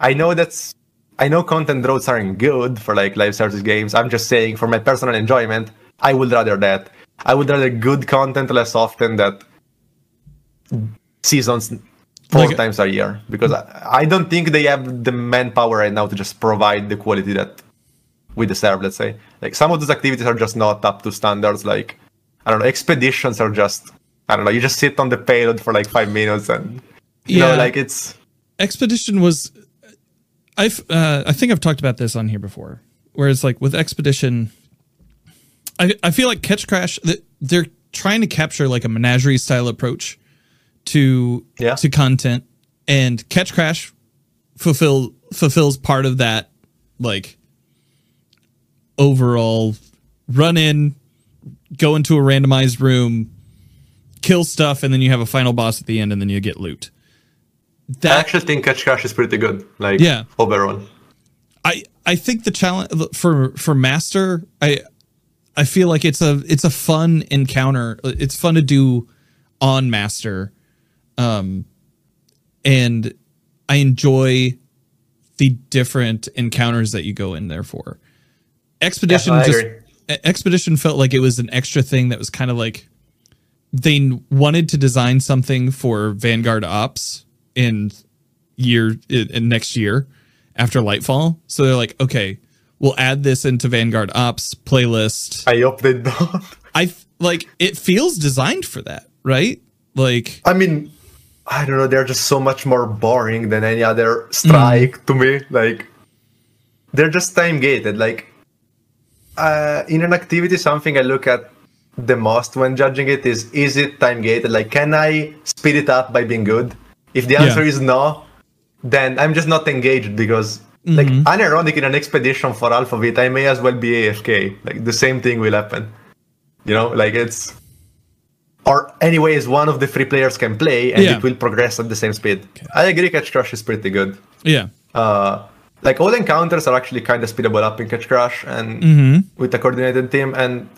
I know that's I know content droughts aren't good for like live service games. I'm just saying for my personal enjoyment, I would rather that. I would rather good content less often that seasons four Like- times a year because I, I don't think they have the manpower right now to just provide the quality that we deserve. Let's say like some of those activities are just not up to standards. Like I don't know, expeditions are just I don't know. You just sit on the payload for like five minutes and you Yeah. know like it's Expedition was I've uh, I think I've talked about this on here before. Whereas like with Expedition I I feel like Ketchcrash they're trying to capture like a menagerie style approach to Yeah. to content and Ketchcrash fulfill fulfills part of that like overall run in go into a randomized room kill stuff and then you have a final boss at the end and then you get loot I actually think Ketchcrash is pretty good. Like Yeah. overall. I I think the challenge for for master I I feel like it's a it's a fun encounter. It's fun to do on master, um, and I enjoy the different encounters that you go in there for. Expedition Yeah, just Expedition felt like it was an extra thing that was kind of like they wanted to design something for Vanguard Ops in year in, in next year after Lightfall. So they're like, okay, we'll add this into Vanguard Ops playlist. I hope they don't. I like it feels designed for that, right? Like I mean, I don't know. They're just so much more boring than any other strike to me. Like, they're just time gated. Like, uh, in an activity, something I look at the most when judging it is: is it time gated? Like, can I speed it up by being good? If the answer Yeah. is no, then I'm just not engaged because. Like unironic in an expedition for of I may as well be AFK. Like the same thing will happen. You know, like it's or anyways one of the three players can play and Yeah. it will progress at the same speed i agree Ketchcrash is pretty good yeah, uh, like all encounters are actually kind of speedable up in Ketchcrash and Mm-hmm. with a coordinated team and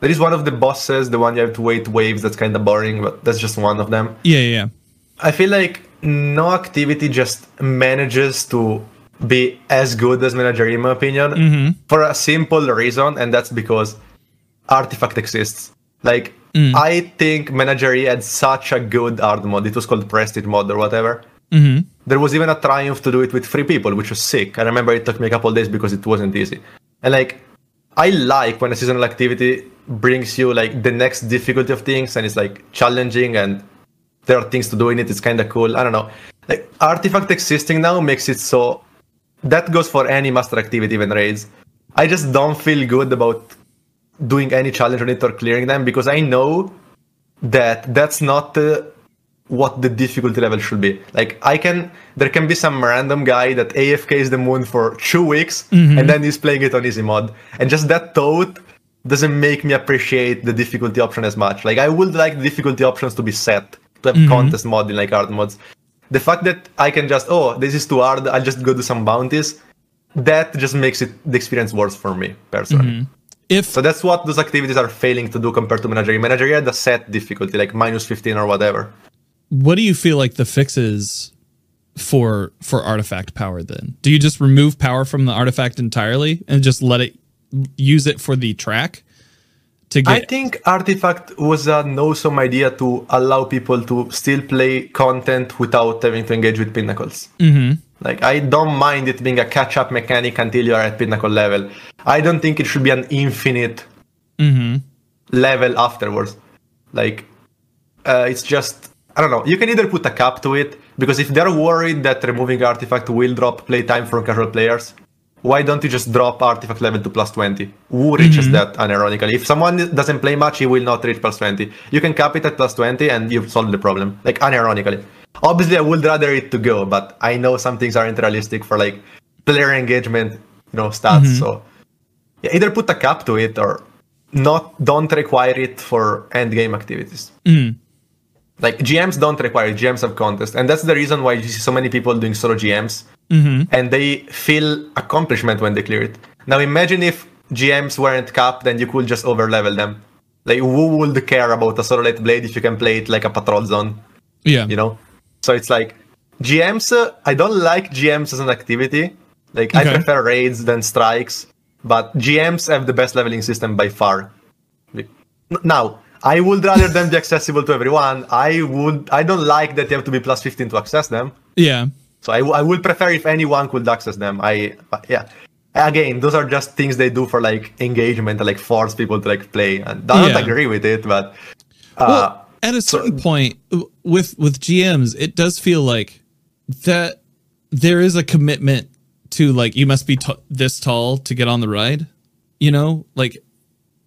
there is one of the bosses the one you have to wait waves that's kind of boring but that's just one of them yeah, yeah. I feel like no activity just manages to be as good as Menagerie, in my opinion, Mm-hmm. for a simple reason, and that's because Artifact exists. Like, Mm. I think Menagerie had such a good hard mode. It was called Prestige mod or whatever. Mm-hmm. There was even a triumph to do it with three people, which was sick. I remember it took me a couple days because it wasn't easy. And like, I like when a seasonal activity brings you like the next difficulty of things and it's like challenging and there are things to do in it. It's kind of cool. I don't know. Like artifact existing now makes it so that goes for any master activity, even raids. I just don't feel good about doing any challenge on it or clearing them because I know that that's not uh, what the difficulty level should be. Like I can, there can be some random guy that AFKs the moon for two weeks and then he's playing it on easy mod, and just that thought doesn't make me appreciate the difficulty option as much. Like I would like the difficulty options to be set to have mm-hmm. contest mod in like hard mods. The fact that I can just oh this is too hard, I'll just go do some bounties. That just makes it the experience worse for me personally. Mm-hmm. If So that's what those activities are failing to do compared to Menagerie. Menagerie had the set difficulty, like minus 15 or whatever. what do you feel like the fix is for for artifact power then do you just remove power from the artifact entirely and just let it use it for the track to I think Artifact was an awesome idea to allow people to still play content without having to engage with pinnacles. Mm-hmm. Like, I don't mind it being a catch up mechanic until you are at pinnacle level. I don't think it should be an infinite level afterwards. Like, uh, it's just, I don't know. You can either put a cap to it, because if they're worried that removing Artifact will drop playtime from casual players, why don't you just drop artifact level to plus 20? Who reaches mm-hmm. that unironically? If someone doesn't play much, he will not reach plus 20. You can cap it at plus 20 and you've solved the problem. Like unironically. Obviously, I would rather it to go, but I know some things aren't realistic for like player engagement, you know, stats. Mm-hmm. So yeah, either put a cap to it or not. Don't require it for end game activities. Mm. Like GMs don't require it. GMs have contest, and that's the reason why you see so many people doing solo GMs, and they feel accomplishment when they clear it. Now imagine if GMs weren't capped, then you could just overlevel them. Like who would care about a solo Lightblade if you can play it like a patrol zone? yeah You know. So it's like GMs. Uh, I don't like GMs as an activity Like I prefer raids than strikes, but GMs have the best leveling system by far. Now, I would rather them be (laughs) accessible to everyone. I would. I don't like that you have to be plus 15 to access them. Yeah. So I, w- I would prefer if anyone could access them. I yeah. Again, those are just things they do for like engagement, and, like force people to like play. And I don't Yeah. agree with it, but uh, Well, at a certain point with with GMs, it does feel like that there is a commitment to like you must be t- this tall to get on the ride, you know, like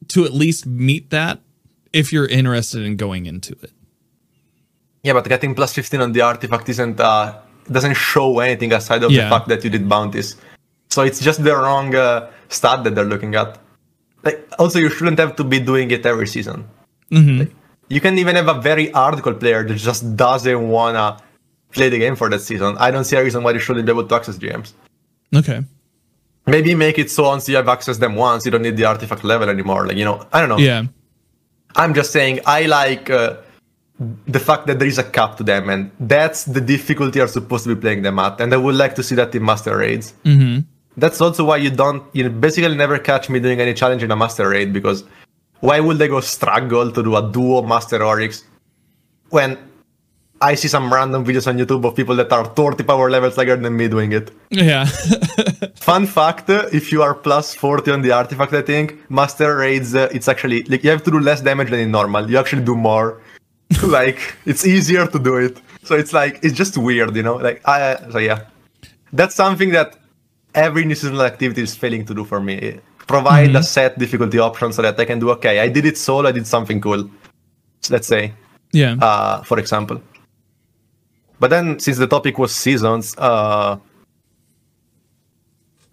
to at least meet that if you're interested in going into it. yeah, but getting plus 15 on the artifact isn't uh doesn't show anything aside of Yeah. the fact that you did bounties. So it's just the wrong uh, stat that they're looking at. Like also, you shouldn't have to be doing it every season. Like, you can even have a very hardcore player that just doesn't wanna play the game for that season. I don't see a reason why they shouldn't be able to access GMs. Okay. Maybe make it so once you have accessed them once, you don't need the artifact level anymore. Like you know, I don't know. Yeah. I'm just saying I like uh, the fact that there is a cap to them, and that's the difficulty you're supposed to be playing them at. And I would like to see that in master raids. Mm-hmm. That's also why you don't, you basically never catch me doing any challenge in a master raid because why would they go struggle to do a duo master oryx when I see some random videos on YouTube of people that are 30 power levels higher than me doing it. Yeah. (laughs) Fun fact: if you are plus 40 on the artifact, I think master raids, uh, it's actually like you have to do less damage than in normal. You actually do more. (laughs) like it's easier to do it. So it's like it's just weird, you know. Like I so yeah, that's something that every new seasonal activity is failing to do for me. Provide a set difficulty option so that I can do okay. I did it solo. I did something cool. Let's say yeah. uh, for example. But then, since the topic was seasons, uh,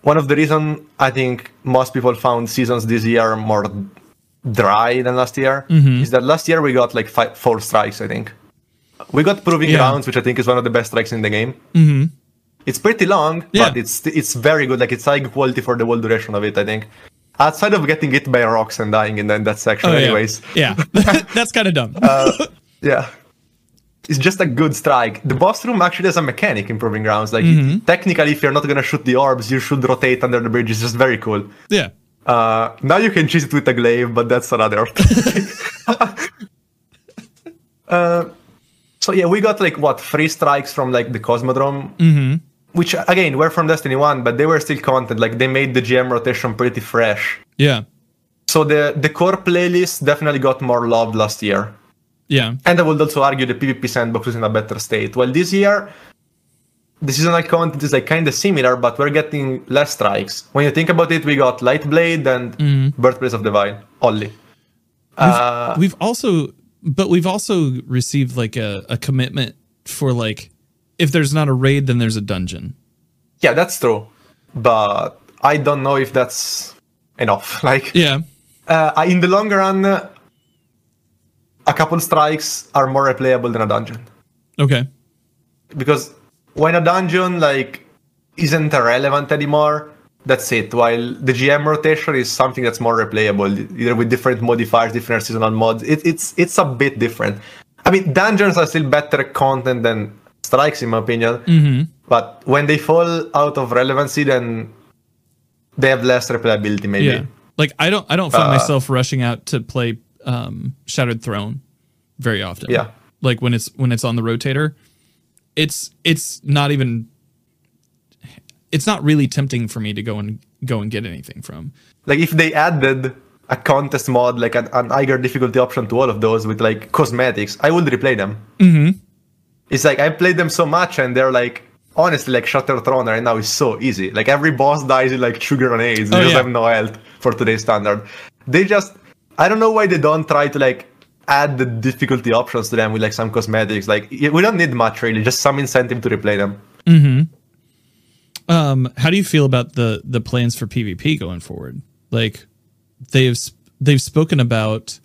one of the reason I think most people found seasons this year more dry than last year is that last year we got like five, four strikes. I think we got proving Yeah. grounds, which I think is one of the best strikes in the game. Mm-hmm. It's pretty long, Yeah. but it's it's very good. Like it's high quality for the whole duration of it. I think. Outside of getting hit by rocks and dying in that, that section, Oh, anyways. Yeah. (laughs) (laughs) That's kind of dumb. Yeah. It's just a good strike. The boss room actually has a mechanic in Proving Grounds. Like, Mm-hmm. technically, if you're not gonna shoot the orbs, you should rotate under the bridge. It's just very cool. yeah. Uh, now you can cheese it with a glaive, but that's another. (laughs) uh, so yeah, we got like what three strikes from like the Cosmodrome, mm-hmm. which again were from Destiny One, but they were still content. Like they made the GM rotation pretty fresh. Yeah. So the the core playlist definitely got more love last year. Yeah. And I would also argue the PvP sandbox is in a better state. Well, this year, the seasonal content is like kind of similar, but we're getting less strikes. When you think about it, we got Lightblade and Birthplace of the Vile only. Uh, we've also but we've also received like a, a commitment for like if there's not a raid then there's a dungeon yeah, that's true, but I don't know if that's enough. (laughs) Like, yeah uh, in the long run, a couple strikes are more replayable than a dungeon. okay because when a dungeon like isn't relevant anymore that's it. While the gm rotation is something that's more replayable either with different modifiers different seasonal mods it, it's it's a bit different. I mean dungeons are still better content than strikes in my opinion. But when they fall out of relevancy then they have less replayability maybe. Yeah. Like i don't i don't find Uh, myself rushing out to play um shattered throne very often. Yeah. like when it's when it's on the rotator it's it's not even it's not really tempting for me to go and go and get anything from. Like if they added a contest mod like an, an higher difficulty option to all of those with like cosmetics i would replay them. Mm-hmm. it's like i played them so much and they're like honestly like shutter throne right now is so easy. Like every boss dies in like two grenades they Oh, just yeah. have no health for today's standard. They just i don't know why they don't try to like add the difficulty options to them with like some cosmetics like we don't need much really just some incentive to replay them mm-hmm. Um, how do you feel about the the plans for PvP going forward? Like they've they've spoken about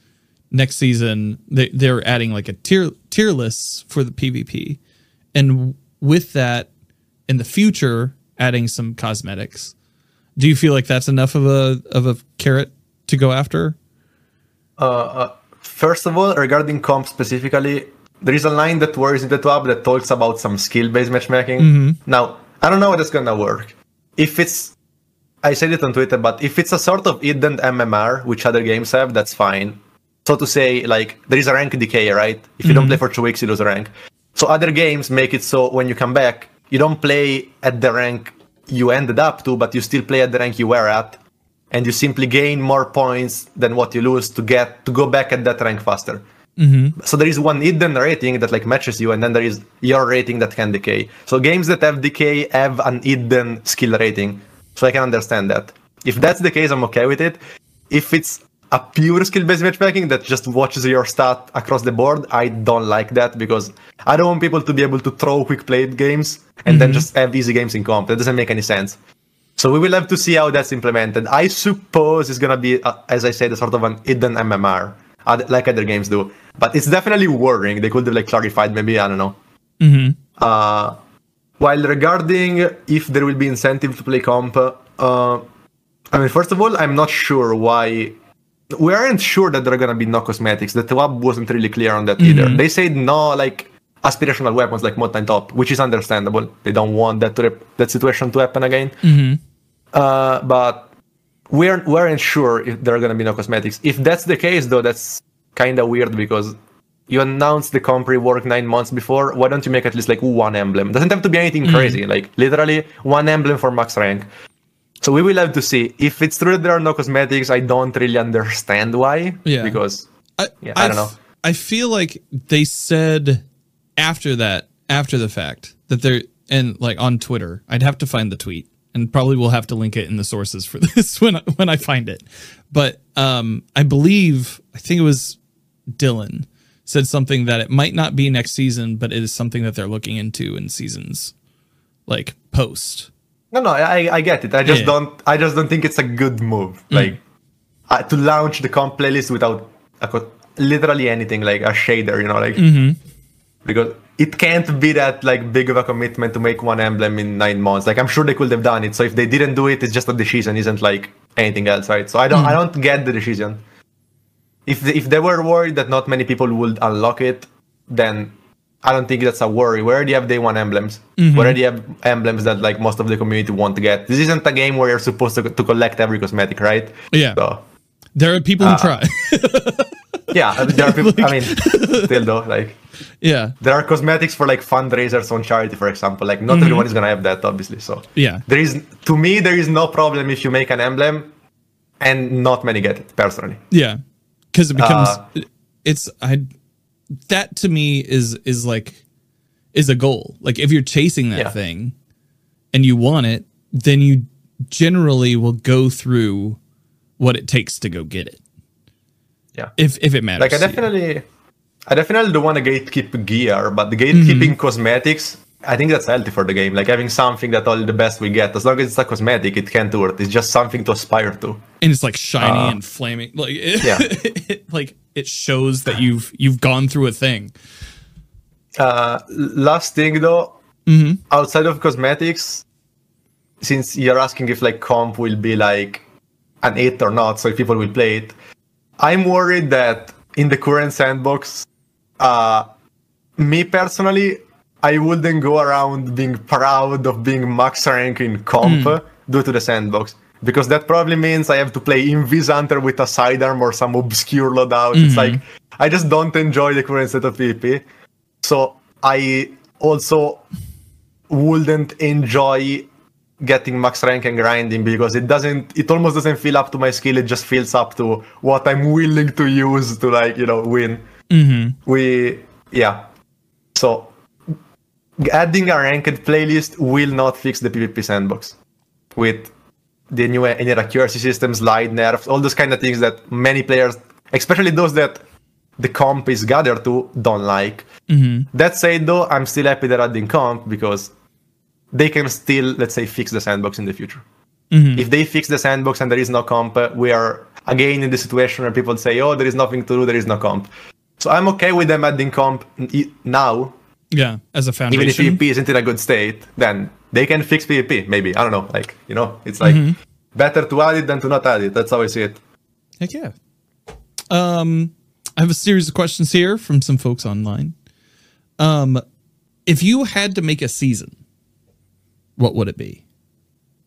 next season they they're adding like a tier tier lists for the PvP, and with that in the future adding some cosmetics. Do you feel like that's enough of a of a carrot to go after? Uh, uh, First of all, regarding comp specifically, there is a line that worries in the TWAB that talks about some skill-based matchmaking. Mm-hmm. Now, I don't know how that's gonna work, if it's I said it on Twitter, but if it's a sort of hidden MMR, which other games have, that's fine. So to say, like there is a rank decay, right? If you don't mm-hmm. play for two weeks, you lose a rank. So other games make it so when you come back, you don't play at the rank you ended up to, but you still play at the rank you were at, and you simply gain more points than what you lose to get to go back at that rank faster. Mm-hmm. So there is one hidden rating that like matches you, and then there is your rating that can decay. So games that have decay have an hidden skill rating. So I can understand that. If that's the case, I'm okay with it. If it's a pure skill-based matchmaking that just watches your stat across the board, I don't like that because I don't want people to be able to throw quick played games and then mm-hmm. just have easy games in comp. That doesn't make any sense. So we will have to see how that's implemented. I suppose it's gonna be, uh, as I said, a sort of an hidden MMR, like other games do. But it's definitely worrying. They could have like clarified, maybe I don't know. Uh, while regarding if there will be incentive to play comp, uh, I mean, first of all, I'm not sure why. We aren't sure that there are gonna be no cosmetics. The TWAB wasn't really clear on that either. They said no, like aspirational weapons like Mountain Top, which is understandable. They don't want that to rep- that situation to happen again. Uh, but we're we aren't sure if there are gonna be no cosmetics. If that's the case, though, that's kind of weird because you announced the comp rework nine months before. Why don't you make at least like one emblem? Doesn't have to be anything crazy. Like literally one emblem for max rank. So we will have to see. If it's true that there are no cosmetics, I don't really understand why. Yeah. Because I, Yeah, I don't know. I feel like they said after that, after the fact, that they're and like on Twitter, I'd have to find the tweet and probably we'll have to link it in the sources for (laughs) this when I, when I find it. But um, I believe I think it was Dylan said something that it might not be next season, but it is something that they're looking into in seasons like post. no, no, I I get it. I just Yeah. don't. I just don't think it's a good move. Like uh, to launch the comp playlist without a literally anything like a shader. You know, like mm-hmm. because it can't be that like big of a commitment to make one emblem in nine months. Like I'm sure they could have done it. So if they didn't do it, it's just a decision, isn't like anything else, right? So I don't I mm-hmm. don't get the decision. If the, if they were worried that not many people would unlock it, then I don't think that's a worry. We already have day one emblems. We mm-hmm. already have emblems that like most of the community want to get. This isn't a game where you're supposed to, to collect every cosmetic, right? Yeah. So There are people Uh, who try. (laughs) yeah, there are people. I mean, (laughs) (laughs) still though, like yeah. there are cosmetics for like fundraisers on charity, for example. Like not everyone is gonna have that, obviously. So Yeah. there is to me there is no problem if you make an emblem, and not many get it personally. Yeah, because it becomes Uh, it's I that to me is is like is a goal. Like if you're chasing that Yeah. thing and you want it, then you generally will go through what it takes to go get it. Yeah. If if it matters. Like I definitely, I definitely don't want to gatekeep gear, but the gatekeeping cosmetics, I think that's healthy for the game. Like having something that all the best we get, as long as it's a cosmetic, it can't hurt. It's just something to aspire to. and it's like shiny Uh, and flaming. Like it, (laughs) yeah. it, like it shows that you've you've gone through a thing. Uh, last thing though, Mm-hmm. outside of cosmetics, since you're asking if like comp will be like an eight or not, so if people will play it, I'm worried that in the current sandbox, uh, me personally, I wouldn't go around being proud of being max rank in comp Mm. due to the sandbox. Because that probably means I have to play Invis Hunter with a sidearm or some obscure loadout. It's Mm-hmm. like I just don't enjoy the current set of PvP. So I also wouldn't enjoy getting max rank and grinding because it doesn't it almost doesn't feel up to my skill. It just feels up to what i'm willing to use to like you know win. Mm-hmm. We yeah. So adding a ranked playlist will not fix the pvp sandbox with the new any accuracy systems light nerfs all those kind of things that many players especially those that the comp is gathered to don't like. Mm-hmm. That said though i'm still happy they're adding comp because they can still let's say fix the sandbox in the future if they fix the sandbox and there is no comp we are again in the situation where people say oh there is nothing to do there is no comp so i'm okay with them adding comp now Yeah, as a foundation. even if. PvP isn't in a good state, then they can fix PvP. Maybe I don't know. Like you know, it's like better to add it than to not add it. That's how I see it. Heck yeah. Um, I have a series of questions here from some folks online. Um, if you had to make a season, what would it be?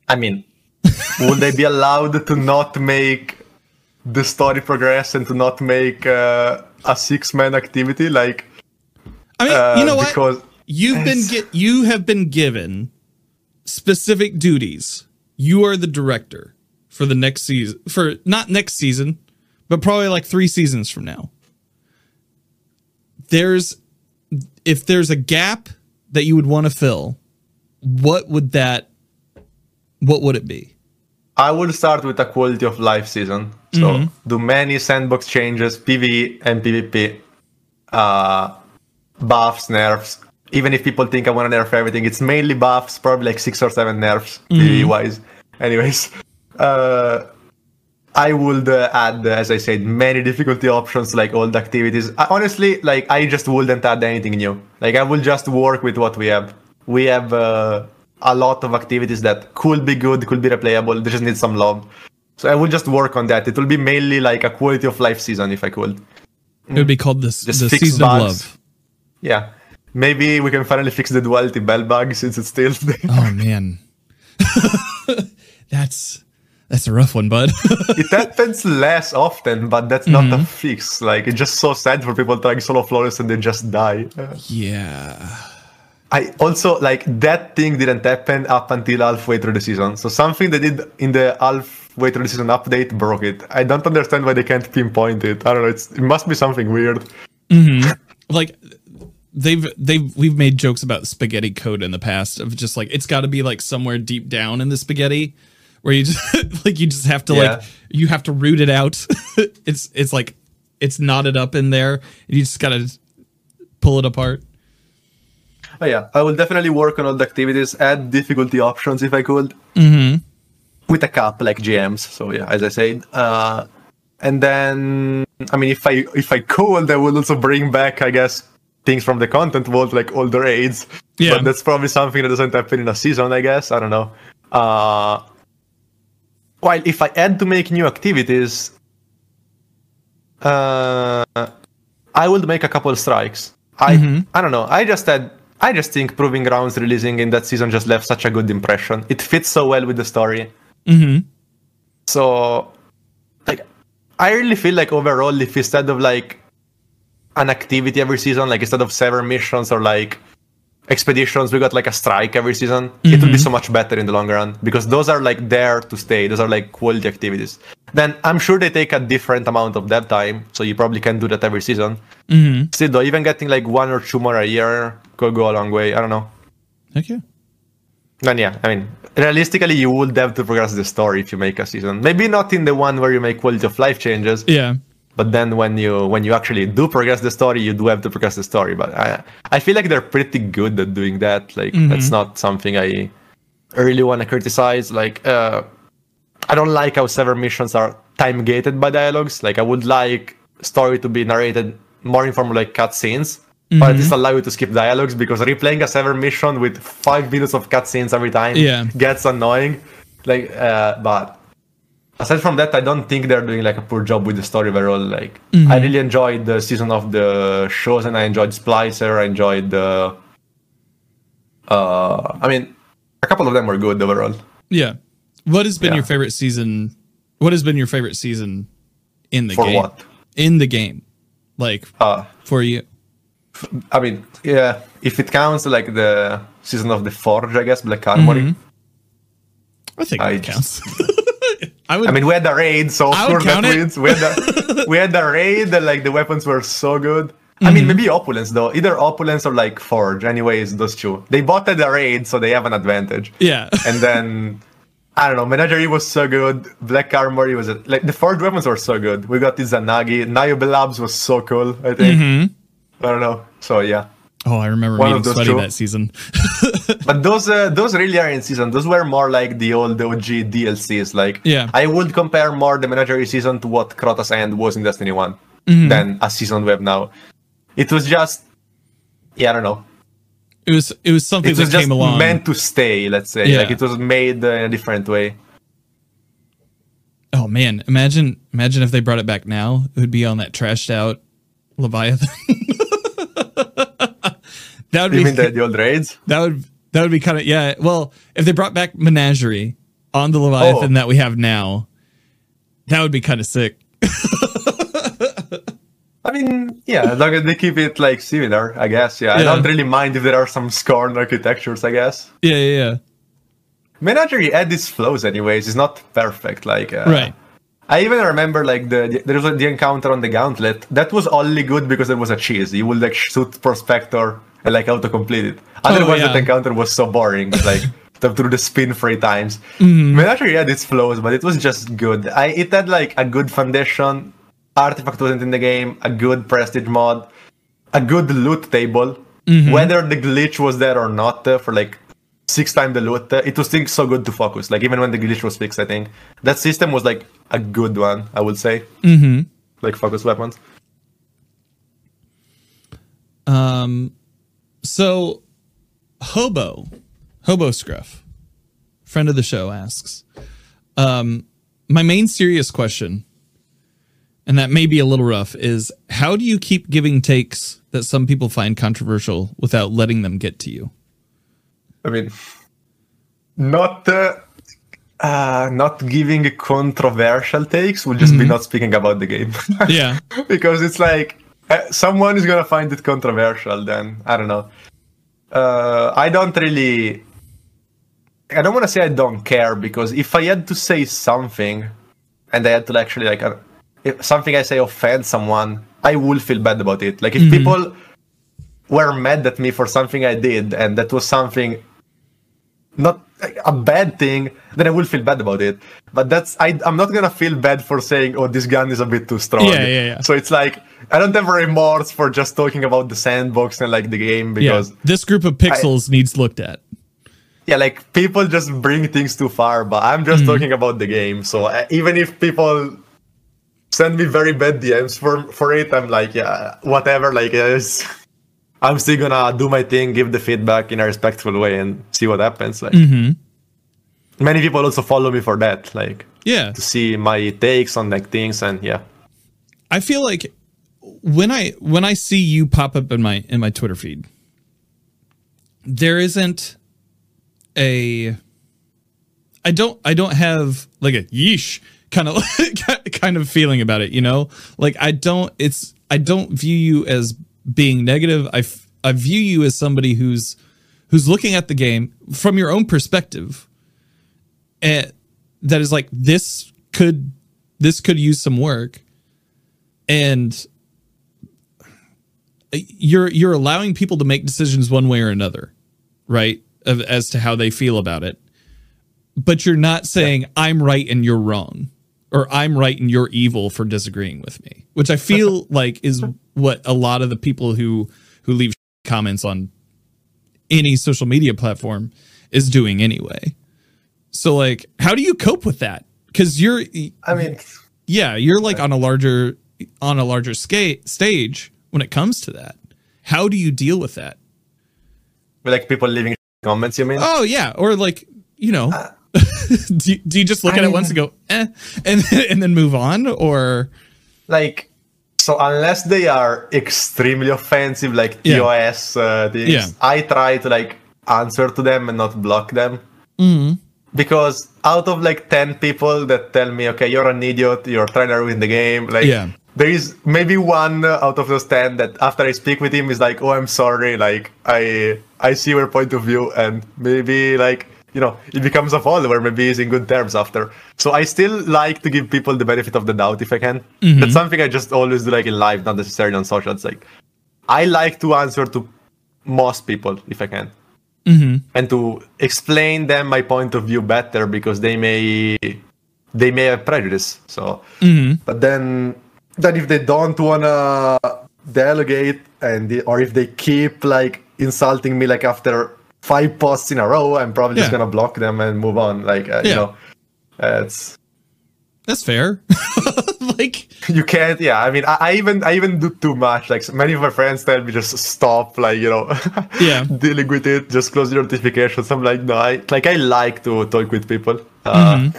I mean, (laughs) would they be allowed to not make the story progress and to not make uh, a six-man activity? Like, I mean, uh, you know what? Because You've been get you have been given specific duties. You are the director for the next season for not next season, but probably like 3 seasons from now. There's if there's a gap that you would want to fill, what would that what would it be? I would start with a quality of life season. So Mm-hmm. do many sandbox changes, PvE and PvP, uh, buffs, nerfs. Even if people think I want to nerf everything, it's mainly buffs, probably like six or seven nerfs, Mm-hmm. PvE wise. Anyways, uh, I would uh, add, as I said, many difficulty options like old activities. I, honestly, like I just wouldn't add anything new. Like I will just work with what we have. We have uh, a lot of activities that could be good, could be replayable. They just need some love. So I will just work on that. It will be mainly like a quality of life season if I could. It would be called this the season of love. Yeah. Maybe we can finally fix the duality bell bug (laughs) since it's still there. Oh man. (laughs) that's that's a rough one, bud. (laughs) it happens less often, but that's not a fix. Like it's just so sad for people trying solo flawless and they just die. Yeah. I also like that thing didn't happen up until halfway through the season. So something they did in the halfway through the season update broke it. I don't understand why they can't pinpoint it. I don't know. It's it must be something weird. Mm-hmm. like they've they've we've made jokes about spaghetti code in the past of just like it's got to be like somewhere deep down in the spaghetti where you just (laughs) like you just have to like you have to root it out (laughs) it's it's like it's knotted up in there and you just gotta pull it apart Oh yeah, I will definitely work on all the activities, add difficulty options if I could, mm-hmm. with a cap like GMs. So yeah, as I said, uh, and then I mean, if I if I could, I will also bring back, I guess, things from the content vault like older aids. Yeah. but that's probably something that doesn't happen in a season. I guess I don't know. Uh, while if I had to make new activities, uh, I would make a couple strikes. I I don't know. I just had I just think Proving Grounds releasing in that season just left such a good impression. It fits so well with the story. mm-hmm So like I really feel like overall if instead of like an activity every season, like instead of seven missions or like expeditions, we got like a strike every season, it would be so much better in the long run because those are like there to stay. Those are like quality activities. Then I'm sure they take a different amount of dev time, so you probably can do that every season. mm-hmm Still though, even getting like one or two more a year could go a long way. I don't know. okay Then yeah, I mean, realistically, you would have to progress the story if you make a season. Maybe not in the one where you make quality of life changes, yeah but then when you when you actually do progress the story, you do have to progress the story. But I I feel like they're pretty good at doing that. Like that's not something I really want to criticize. Like uh, I don't like how several missions are time gated by dialogues. Like I would like story to be narrated more in form of like cutscenes. But at least allow you to skip dialogues because replaying a seven mission with five minutes of cutscenes every time Yeah. gets annoying. Like, uh, but aside from that, I don't think they're doing like a poor job with the story overall. Like, I really enjoyed the season of the shows, and I enjoyed Splicer. I enjoyed the. Uh, I mean, a couple of them were good overall. yeah what has been Yeah. your favorite season what has been your favorite season in the For game what? in the game like Uh, for you I mean, yeah, if it counts like the season of the Forge, I guess Black Armory. Mm-hmm. i think I counts (laughs) i would I mean, we had the raid, so would that it. wins. We had the, (laughs) we had the raid, and like the weapons were so good. I mean, mm-hmm. maybe opulence though. Either opulence or like forge. Anyways, those two. They bought the raid, so they have an advantage. yeah (laughs) And then I don't know. Menagerie was so good. Black Armory was like the forge weapons were so good. We got this Zanagi. Niobe Labs was so cool. I think. Mm-hmm. I don't know. So yeah. oh i remember One meeting sweaty two. that season (laughs) But those uh, those really are in season. Those were more like the old OG DLCs. Like Yeah. I would compare more the Menagerie season to what Crota's End was in Destiny one Mm-hmm. than a season we have now. It was just yeah, I don't know. it was it was something It that was just came along meant to stay. Let's say Yeah. like it was made uh, in a different way. Oh man, imagine imagine if they brought it back now. It would be on that trashed out Leviathan. (laughs) (laughs) that would You be mean the, the old raids? (laughs) that would that would be kind of yeah. Well, if they brought back Menagerie on the Leviathan Oh. that we have now. That would be kind of sick. (laughs) I mean, yeah, as long as they keep it like similar, I guess. Yeah, I don't really mind if there are some scorn architectures. I guess. Yeah, yeah, yeah. Menagerie had its flaws, anyways. It's not perfect. Like, uh, Right. I even remember like the, the there was the encounter on the gauntlet that was only good because there was a cheese. You would like shoot prospector and like autocomplete it. Otherwise, Oh, yeah. that encounter was so boring. (laughs) Like through the spin three times. Mm-hmm. Menagerie had its flaws, but it was just good. I it had like a good foundation. Artifact wasn't in the game. A good prestige mod. A good loot table. Mm-hmm. Whether the glitch was there or not uh, for like six times the loot, it was still so good to focus. Like even when the glitch was fixed, I think that system was like a good one. I would say. Mm-hmm. Like focus weapons. Um, so Hobo, Hobo Scruff, friend of the show asks, um, my main serious question, and that may be a little rough, is how do you keep giving takes that some people find controversial without letting them get to you? I mean, not uh, uh, not giving controversial takes would just be not speaking about the game. (laughs) Yeah. because it's like uh, someone is gonna find it controversial. Then I don't know. Uh, I don't really. I don't want to say I don't care because if I had to say something, and I had to actually like, uh, if something I say offend someone, I will feel bad about it. Like if people were mad at me for something I did, and that was something not a bad thing, then I will feel bad about it. But that's I, I'm not gonna feel bad for saying, "Oh, this gun is a bit too strong." Yeah, yeah, yeah. So it's like I don't have remorse for just talking about the sandbox and like the game Yeah. because This group of pixels needs looked at. yeah, like people just bring things too far. But I'm just Mm-hmm. talking about the game. So uh, even if people send me very bad DMs for for it, I'm like, yeah, whatever. Like, it's, (laughs) I'm still gonna do my thing, give the feedback in a respectful way, and see what happens. Like, Mm-hmm. many people also follow me for that, like Yeah. to see my takes on like things, and yeah, I feel like when I when I see you pop up in my in my Twitter feed, there isn't a I don't I don't have like a yeesh kind of (laughs) kind of feeling about it, you know? Like I don't it's I don't view you as being negative. I f- I view you as somebody who's who's looking at the game from your own perspective. And that is like this could this could use some work. And eh, you're you're allowing people to make decisions one way or another right? Of, as to how they feel about it. But you're not saying i'm right and you're wrong or i'm right and you're evil for disagreeing with me which i feel (laughs) like is what a lot of the people who who leave comments on any social media platform is doing anyway. So like how do you cope with that? Because you're I mean, yeah you're like on a larger on a larger scale stage when it comes to that. How do you deal with that? Like people leaving comments. You mean? oh yeah. Or like you know uh, (laughs) do, you, do you just look I at it once and go eh and (laughs) and then move on or like so unless they are extremely offensive like Yeah. TOS uh, things, Yeah. I try to like answer to them and not block them. Mm-hmm. Because out of like 10 people that tell me, okay, you're an idiot, you're trying to ruin the game, like Yeah. there is maybe one out of those 10 that after I speak with him is like, oh, I'm sorry, like I I see your point of view and maybe like you know, it becomes a follower, maybe he's in good terms after. So I still like to give people the benefit of the doubt if I can. Mm-hmm. That's something I just always do like in life, not necessarily on social. It's like I like to answer to most people if I can. Mm-hmm. And to explain them my point of view better because they may they may have prejudice. So mm-hmm. but then then if they don't wanna delegate and the, or if they keep like insulting me like after five posts in a row, I'm probably just gonna block them and move on. Like uh, you know, uh, it's that's fair (laughs) like you can't. Yeah, I mean, I, I even I even do too much. Like many of my friends tell me just stop. Like you know, (laughs) Yeah. dealing with it. Just close your notifications. I'm like, no, I like I like to talk with people. Uh,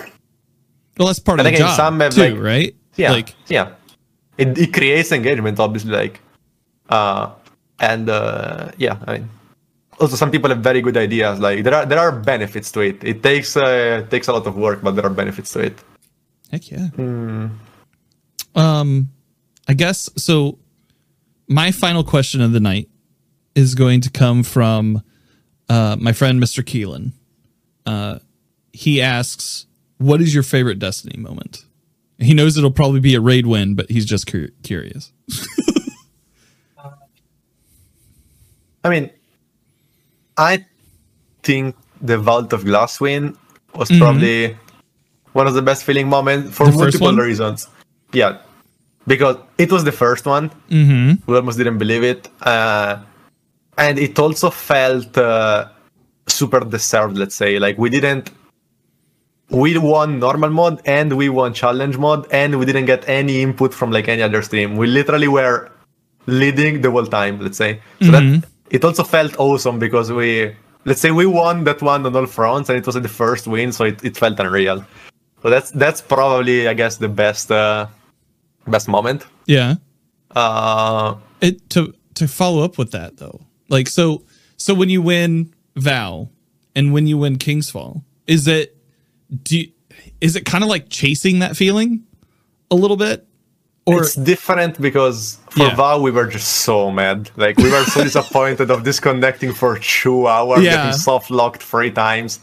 well that's part of the job some have, too like- right yeah like yeah it, it creates engagement obviously like uh and uh yeah i mean also some people have very good ideas. Like there are there are benefits to it. It takes uh, takes a lot of work, but there are benefits to it. Heck yeah. Um, I guess so. My final question of the night is going to come from uh, my friend Mr. Keelan. Uh, he asks, "What is your favorite Destiny moment?" He knows it'll probably be a raid win, but he's just cur- curious. (laughs) I mean, I think the Vault of Glass win was probably one of the best feeling moments for Mm-hmm. The multiple reasons. Yeah, because it was the first one. Mm-hmm. We almost didn't believe it, uh, and it also felt uh, super deserved. Let's say, like we didn't. We won normal mode and we won challenge mode, and we didn't get any input from like any other stream. We literally were leading the whole time. Let's say so that it also felt awesome because we let's say we won that one on all fronts, and it was the first win, so it, it felt unreal. So that's that's probably I guess the best uh, best moment. Yeah. Uh, It to to follow up with that though. Like so so when you win Vow and when you win King's Fall, is it do you, is it kind of like chasing that feeling a little bit? Or it's different because for Yeah. Vow we were just so mad. Like we were so (laughs) disappointed of disconnecting for two hours, Yeah. getting soft locked three times,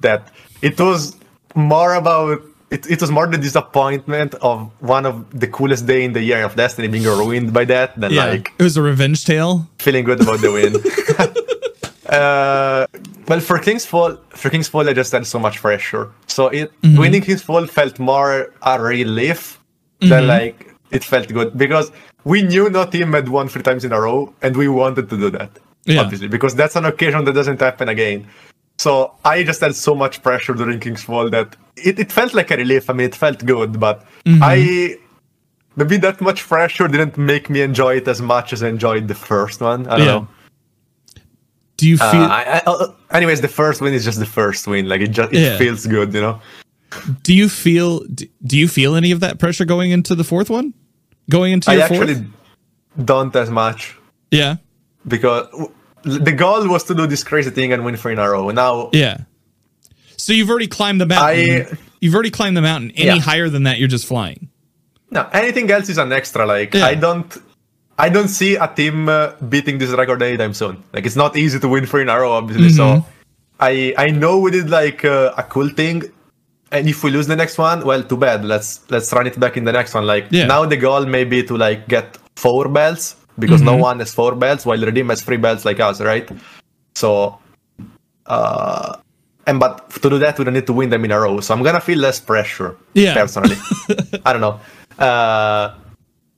that it was more about it, it was more the disappointment of one of the coolest day in the year of Destiny being ruined by that than yeah, like it was a revenge tale. feeling good about the win. (laughs) (laughs) uh, well, for King's Fall for King's Fall I just had so much pressure. So it winning King's Fall felt more a relief than like it felt good because we knew no team had won three times in a row, and we wanted to do that. Yeah. Obviously, because that's an occasion that doesn't happen again. So I just had so much pressure during King's Fall that it, it felt like a relief. I mean, it felt good, but I maybe that much pressure didn't make me enjoy it as much as I enjoyed the first one. I don't Yeah. know. Do you feel Uh, I, I, uh, anyways, the first win is just the first win. Like it just it Yeah. feels good, you know. Do you feel do, you feel any of that pressure going into the fourth one? Going into I actually fourth? don't as much Yeah. because the goal was to do this crazy thing and win three in a row. Now Yeah. So you've already climbed the mountain. I- you've already climbed the mountain. Any Yeah. higher than that, you're just flying. No, anything else is an extra. Like Yeah. I don't, I don't see a team uh, beating this record anytime soon. Like it's not easy to win three in a row, obviously. So Mm-hmm. I, I know we did like uh, a cool thing, and if we lose the next one, well, too bad. Let's let's run it back in the next one. Like Yeah. now, the goal may be to like get four belts because Mm-hmm. no one has four belts, while Redeem has three belts like us, right? So, uh, and but to do that, we don't need to win them in a row. So I'm gonna feel less pressure. Yeah. personally. (laughs) I don't know. Uh,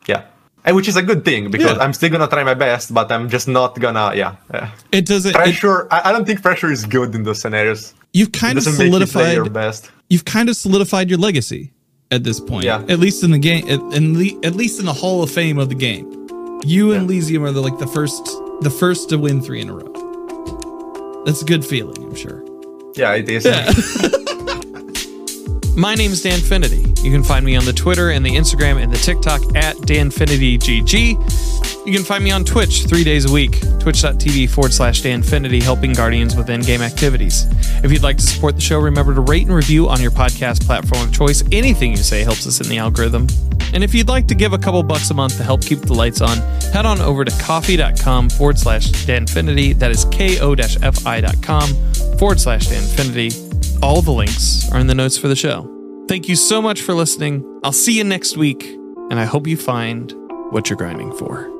yeah, and which is a good thing because Yeah. I'm still gonna try my best, but I'm just not gonna. Yeah, yeah. It doesn't. it- pressure. I, I don't think pressure is good in those scenarios. You've kind of you solidified. your best. You've kind of solidified your legacy at this point. Yeah. At least in the game. At, in the, at least in the Hall of Fame of the game. You and Elysium are the like the first the first to win three in a row. That's a good feeling, I'm sure. Yeah, it is. (laughs) My name is Danfinity. You can find me on the Twitter and the Instagram and the TikTok at DanfinityGG. You can find me on Twitch three days a week, twitch.tv forward slash Danfinity, helping Guardians with in game activities. If you'd like to support the show, remember to rate and review on your podcast platform of choice. Anything you say helps us in the algorithm. And if you'd like to give a couple bucks a month to help keep the lights on, head on over to coffee.com forward slash Danfinity. That is ko-fi.com forward slash Danfinity. All the links are in the notes for the show. Thank you so much for listening. I'll see you next week, and I hope you find what you're grinding for.